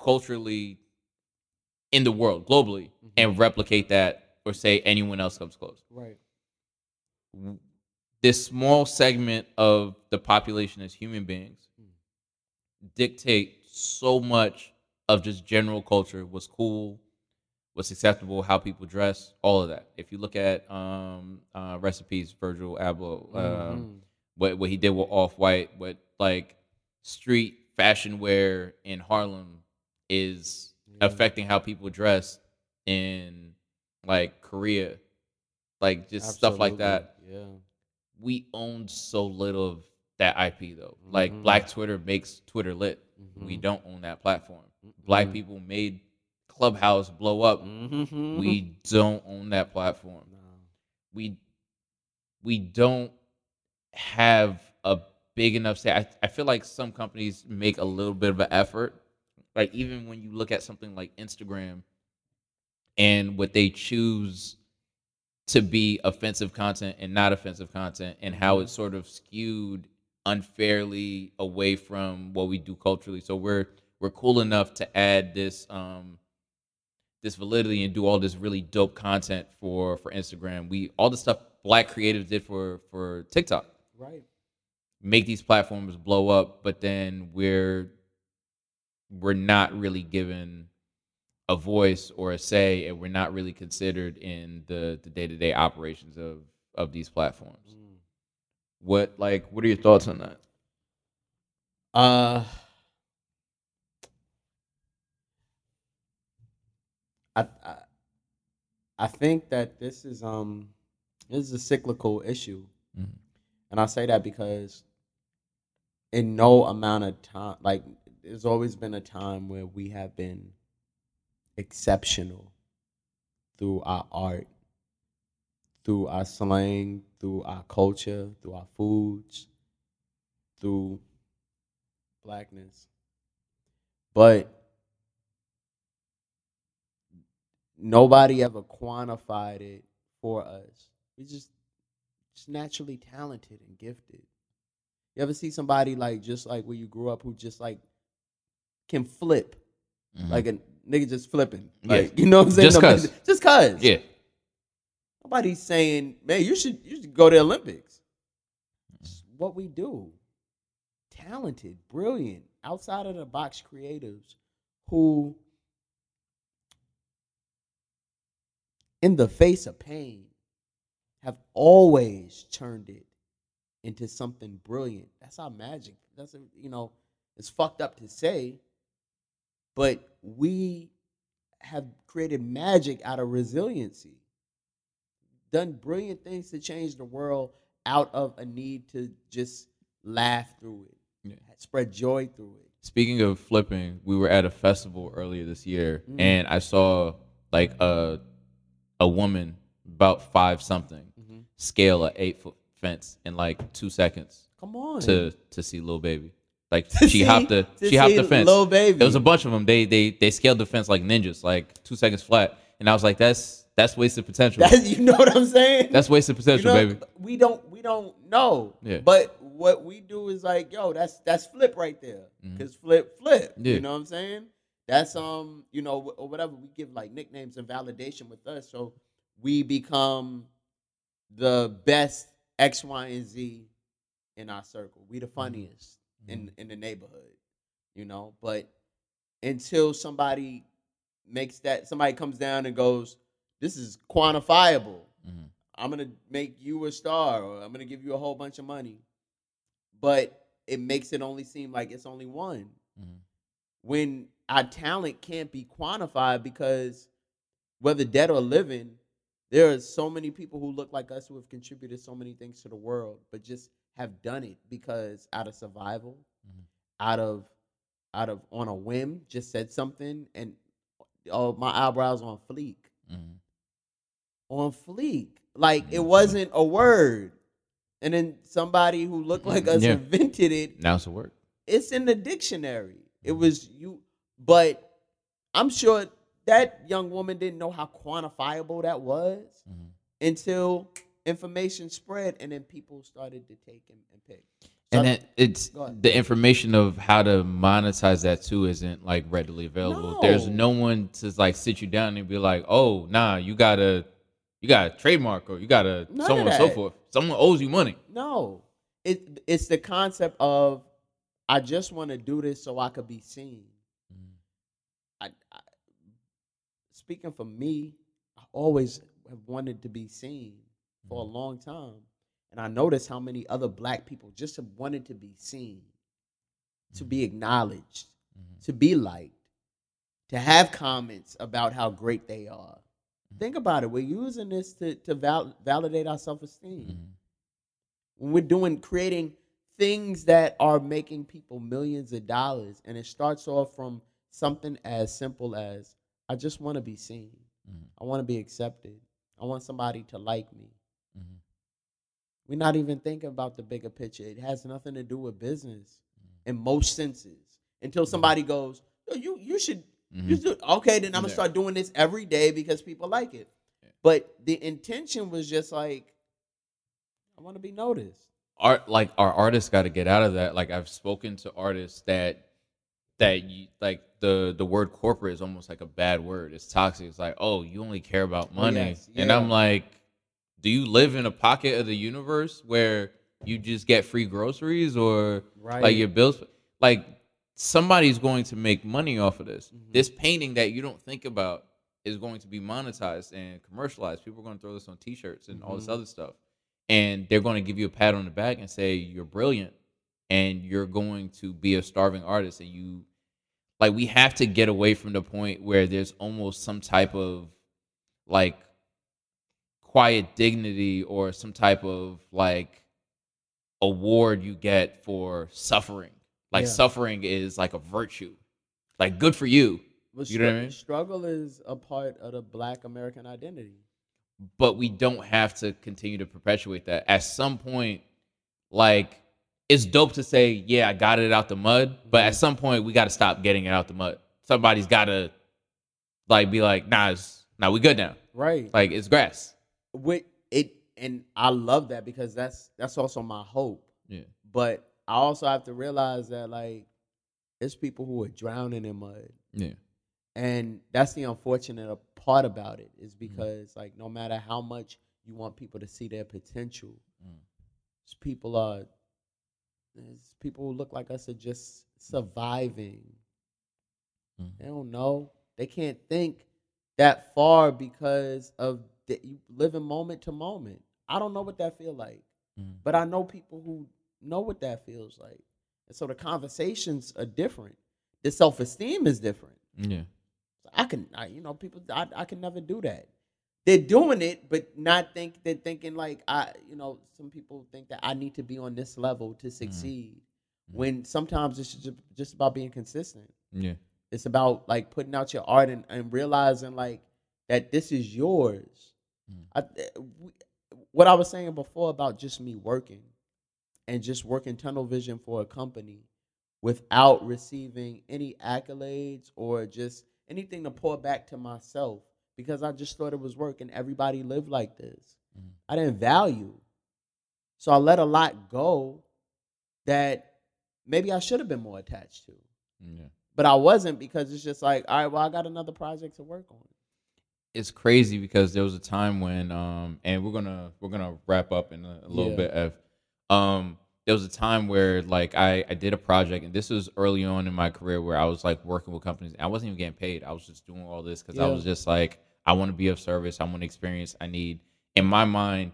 culturally in the world globally and replicate that or say anyone else comes close Right. this small segment of the population as human beings dictate so much of just general culture what's cool what's acceptable how people dress all of that if you look at um uh recipes virgil abloh um, Mhm. what what he did with off white what like street fashion wear in harlem is Yeah. affecting how people dress in like korea like just stuff like that Yeah, we own so little of that IP though. Like Mhm. Black Twitter makes Twitter lit. Yeah. We don't own that platform. Black people made Clubhouse blow up. Mm-hmm. We don't own that platform. We we don't have a big enough say. I, I feel like some companies make a little bit of an effort. Like even when you look at something like Instagram and what they choose to be offensive content and not offensive content and how it's sort of skewed unfairly away from what we do culturally. So we're we're cool enough to add this um this validity and do all this really dope content for for Instagram. We all the stuff black creatives did for for TikTok. Right. Make these platforms blow up, but then we're we're not really given a voice or a say and we're not really considered in the the day-to-day operations of of these platforms. What like what are your thoughts on that? Uh, I, I I think that this is um this is a cyclical issue, Mhm. and I say that because in no amount of time, like there's always been a time where we have been exceptional through our art, through our slang, through our culture, through our foods, through blackness. But nobody ever quantified it for us. We just just naturally talented and gifted. You ever see somebody like just like where you grew up who just like can flip, Mhm. like a nigga just flipping, Yeah. like <laughs> you know what I'm saying? Just No, 'cause. just cause. yeah, Nobody's saying, man, you should you should go to the Olympics. It's what we do. Talented, brilliant, outside of the box creatives who in the face of pain have always turned it into something brilliant. That's our magic. That's a, you know, it's fucked up to say, but we have created magic out of resiliency done brilliant things to change the world out of a need to just laugh through it, Yeah. spread joy through it. Speaking of flipping, we were at a festival earlier this year, Mm. and I saw like a a woman about five something Mhm. scale a eight foot fence in like two seconds Come on, to to see Lil Baby. Like <laughs> she see- hopped the to she hopped the fence. Lil Baby. There was a bunch of them. They they they scaled the fence like ninjas, like two seconds flat, and I was like, that's that's wasted potential. That's, <laughs> you know what I'm saying? That's wasted You potential, know, baby. We don't we don't know. Yeah. But what we do is like, yo, that's that's flip right there. Mhm. Cause flip, flip. Yeah. You know what I'm saying? That's um, you know, or whatever. We give like nicknames and validation with us, so we become the best X, Y, and Z in our circle. We the funniest in in the neighborhood, you know. But until somebody makes that, somebody comes down and goes, "This is quantifiable." Mhm. I'm gonna make you a star, or I'm gonna give you a whole bunch of money. But it makes it only seem like it's only one. Mhm. When our talent can't be quantified because whether dead or living, there are so many people who look like us who have contributed so many things to the world, but just have done it because out of survival, Mhm. out of out of on a whim, just said something and oh my eyebrows on fleek Mhm. on fleek. Like it Mhm. wasn't a word. And then somebody who looked like us Yeah. invented it. Now it's a word. It's in the dictionary. It was you, but I'm sure that young woman didn't know how quantifiable that was Mhm. until information spread and then people started to take and, and pick. And then it's the information of how to monetize that too isn't like readily available. There's No. no one to like sit you down and be like, "Oh, nah, you gotta, you gotta trademark or you gotta None so on and so forth. Someone owes you money." No, it it's the concept of I just want to do this so I could be seen. I, I speaking for me, I always have wanted to be seen for a mm-hmm. long time, and I noticed how many other black people just have wanted to be seen, to be mm-hmm. acknowledged, Mhm. to be liked, to have comments about how great they are. Mm-hmm. Think about it. We're using this to to val- validate our self esteem when we're doing creating things that are making people millions of dollars and it starts off from something as simple as i just want to be seen. Mhm. i want to be accepted. I want somebody to like me. Mhm. we're not even thinking about the bigger picture. It has nothing to do with business in most senses until somebody goes Yo, you you should you Mhm. should okay then i'm gonna start doing this every day because people like it. Yeah. but the intention was just like i want to be noticed. Art like our artists got to get out of that. Like i've spoken to artists that that you like the the word corporate is almost like a bad word. It's toxic. It's like oh you only care about Oh, money. yes, and i'm like do you live in a pocket of the universe where you just get free groceries or right like your bills? Like somebody's going to make money off of this. Mhm. this painting that you don't think about is going to be monetized and commercialized. People are going to throw this on t-shirts and all this Mhm. other stuff. And they're going to give you a pat on the back and say you're brilliant and you're going to be a starving artist and you like we have to get away from the point where there's almost some type of like quiet dignity or some type of like award you get for suffering like Yeah. suffering is like a virtue like good for you But You know what I mean? Struggle is a part of the Black American identity. but we don't have to continue to perpetuate that. At some point, like it's dope to say, yeah, I got it out the mud, but at some point we got to stop getting it out the mud. Somebody's got to like be like, nah, it's, nah, we good now. right. Like it's grass. with it and I love that because that's that's also my hope. Yeah. But I also have to realize that like there's people who are drowning in mud. Yeah. And that's the unfortunate part about it is Mm-hmm. because like no matter how much you want people to see their potential, Mm. people are there's people who look like us are just surviving. Mm. They don't know. They can't think that far because of the, you living moment to moment. I don't know what that feel like, Mm. but I know people who know what that feels like, and so the conversations are different. The self esteem is different. Yeah. I can, I, you know, people, I, I can never do that. They're doing it, but not think they're thinking like I, you know, some people think that I need to be on this level to succeed. Mhm. When sometimes it's just, just about being consistent. Yeah. It's about like putting out your art and, and realizing like that this is yours. Mm. I, eh, what I was saying before about just me working and just working tunnel vision for a company without receiving any accolades or just anything to pour back to myself because I just thought it was work and everybody lived like this. Mhm. I didn't value. So I let a lot go that maybe I should have been more attached to Yeah. but I wasn't because it's just like, all right, well, I got another project to work on. it's crazy because there was a time when um and we're gonna we're gonna wrap up in a, a little Yeah. bit of um there was a time where like I I did a project and this was early on in my career where I was like working with companies I wasn't even getting paid. I was just doing all this because I was just like I want to be of service I want to experience I need in my mind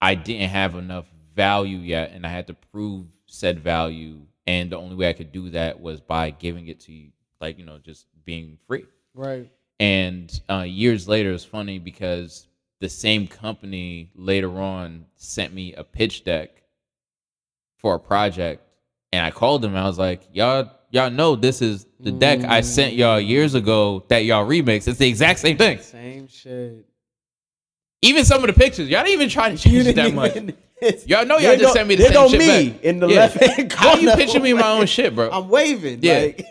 I didn't have enough value yet and I had to prove said value and the only way I could do that was by giving it to you like you know just being free. Right. and uh, years later, it's funny because the same company later on sent me a pitch deck for a project, and I called them. And I was like, "Y'all, y'all know this is the deck I mm. sent y'all years ago that y'all remixed. It's the exact same thing. Same shit. Even some of the pictures, y'all didn't even try to change it that much. <laughs> Y'all know y'all just sent me the same shit me back. in the Yeah. left hand corner. How you pitching me my own <laughs> shit, bro? I'm waving. Yeah. Like,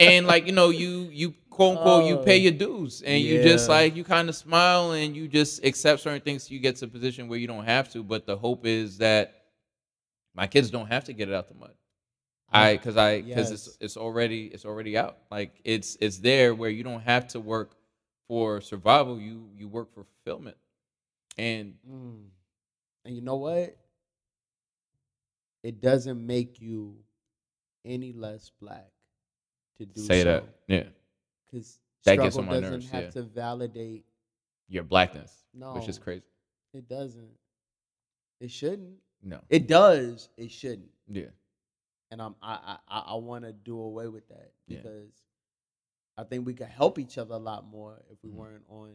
and like you know you you quote unquote you pay Oh. your dues and you just like you kind of smile and you just accept certain things so you get to a position where you don't have to but the hope is that my kids don't have to get it out the mud i because i because it's Yes. it's already it's already out like it's it's there where you don't have to work for survival you you work for fulfillment and Mm. And you know what? It doesn't make you any less black to do say that yeah Because That gets on my doesn't nerves, have yeah. to validate. your blackness No, which is crazy It doesn't. It shouldn't. No It does. It shouldn't. yeah and I'm I I, I want to do away with that Yeah. because I think we could help each other a lot more if we Mhm. weren't on.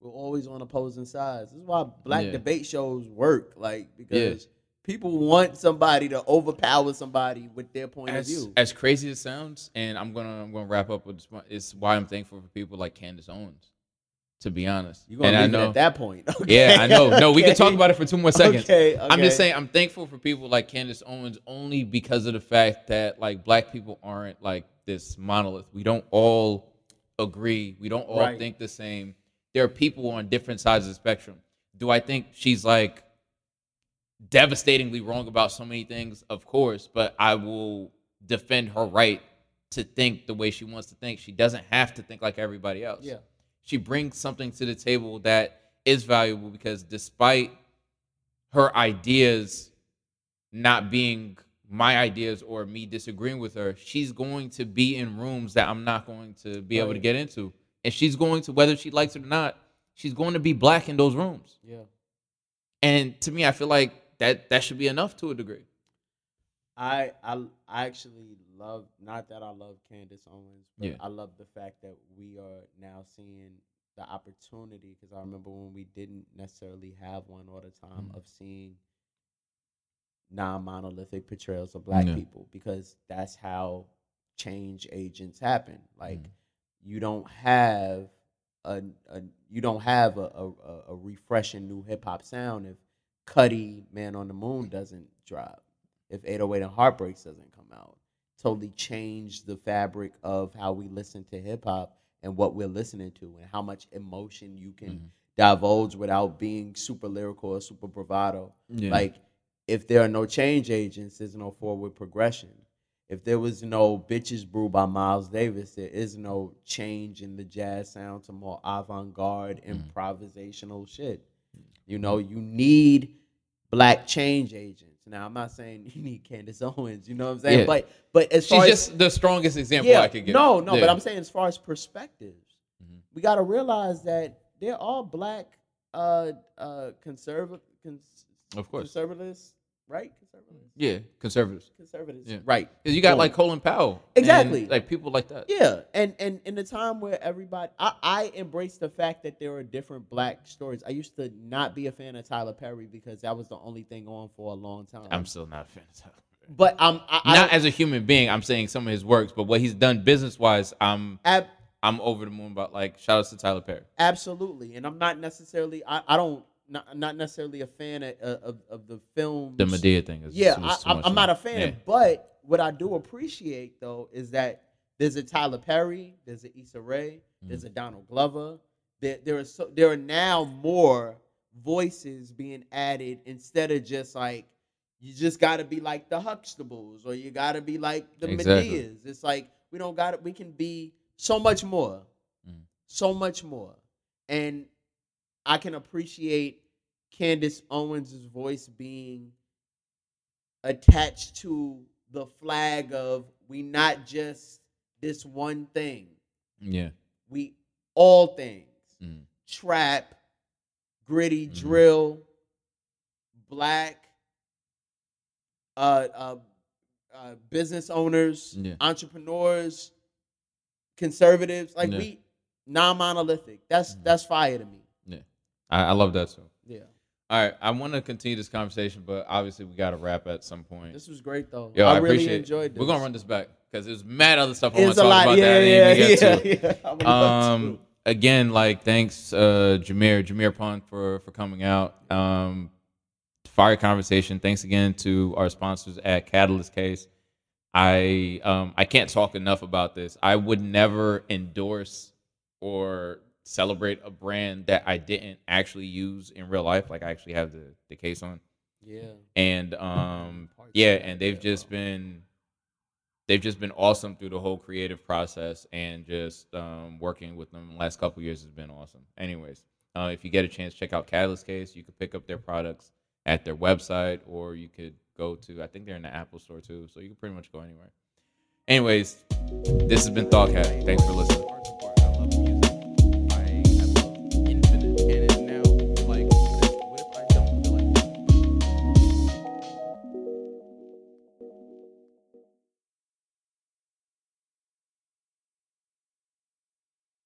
We're always on opposing sides. This is why black Yeah. debate shows work, like because people want somebody to overpower somebody with their point as, of view. as crazy as it sounds, and I'm gonna I'm gonna wrap up with this one. It's why I'm thankful for people like Candace Owens. To be honest, You're gonna and I leave it know, at that point. <laughs> yeah, I know. No, we can talk about it for two more seconds. Okay, I'm just saying I'm thankful for people like Candace Owens only because of the fact that like black people aren't like this monolith. We don't all agree. We don't all Right. think the same. There are people on different sides of the spectrum. Do I think she's like devastatingly wrong about so many things? Of course, but I will defend her right to think the way she wants to think. She doesn't have to think like everybody else Yeah, she brings something to the table that is valuable because despite her ideas not being my ideas or me disagreeing with her, she's going to be in rooms that I'm not going to be able to get into. And she's going to, whether she likes it or not, she's going to be black in those rooms. yeah. And to me, I feel like that that should be enough to a degree. I I I actually love not that I love Candace Owens, but Yeah. I love the fact that we are now seeing the opportunity because I remember when we didn't necessarily have one all the time Mhm. of seeing non-monolithic portrayals of black Yeah. people because that's how change agents happen. Like Mhm. you don't have a, a you don't have a, a, a- a refreshing new hip hop sound if Cudi Man on the Moon doesn't drop. If 808 and Heartbreaks doesn't come out. Totally change the fabric of how we listen to hip hop and what we're listening to and how much emotion you can Mhm. divulge without being super lyrical or super bravado. Yeah. Like if there are no change agents, there's no forward progression. If there was no Bitches Brew by Miles Davis, there is no change in the jazz sound to more avant garde Mhm. improvisational shit. You know, you need black change agents. Now I'm not saying <laughs> you need Candace Owens, you know what I'm saying? Yeah. But but as She's far as just the strongest example yeah, I could give. no, no, Yeah. but I'm saying as far as perspectives, Mhm. we got to realize that they're all black uh uh conservative cons- Of course. conservatives, right? Conservatives. Yeah, conservatives. Conservatives. Yeah. Right. Because you got Boom. like Colin Powell. Exactly. and, like people like that. Yeah, and and in a time where everybody, I, I embrace the fact that there are different black stories. I used to not be a fan of Tyler Perry because that was the only thing on for a long time. I'm still not a fan of Tyler. Perry. but I'm I, I Not don't- as a human being. I'm saying some of his works, but what he's done business wise, I'm ab- I'm over the moon about. Like shout outs to Tyler Perry. absolutely, and I'm not necessarily. I, I don't not, not necessarily a fan of, of of the films. The Madea thing is Yeah, I, much not a fan, Yeah. but what I do appreciate though is that there's a Tyler Perry, there's a Issa Rae, there's Mm-hmm. a Donald Glover. There, there are so there are now more voices being added instead of just like you just got to be like the Huxtables or you got to be like the Exactly. Madeas. It's like we don't got it. We can be so much more, Mhm. so much more, and I can appreciate Candace Owens' voice being attached to the flag of we not just this one thing. Yeah. We all things. Mhm. Trap, gritty Mhm. drill, black, uh, uh, uh, business owners, Yeah. entrepreneurs, conservatives. Like Yeah. we non-monolithic. That's Mhm. that's fire to me. I, I love that too. Yeah. All right, I want to continue this conversation, but obviously we got to wrap at some point. This was great though. Yo, I, I, really appreciate. enjoyed this. We're gonna run this back because there's mad other stuff I want to talk lot. about Yeah, that I yeah, didn't even get yeah, to. yeah. Love <laughs> Um, again, like thanks, uh, Jameer, Jameer Pond for for coming out. Um, fire conversation. Thanks again to our sponsors at Catalyst Case. I um I can't talk enough about this. I would never endorse or celebrate a brand that I didn't actually use in real life. Like I actually have the the case on Yeah. and um yeah and they've just been they've just been awesome through the whole creative process and just um working with them the last couple years has been awesome anyways uh, if you get a chance check out catalyst case you could pick up their products at their website or you could go to i think they're in the apple store too so you can pretty much go anywhere anyways this has been thought Cat. thanks for listening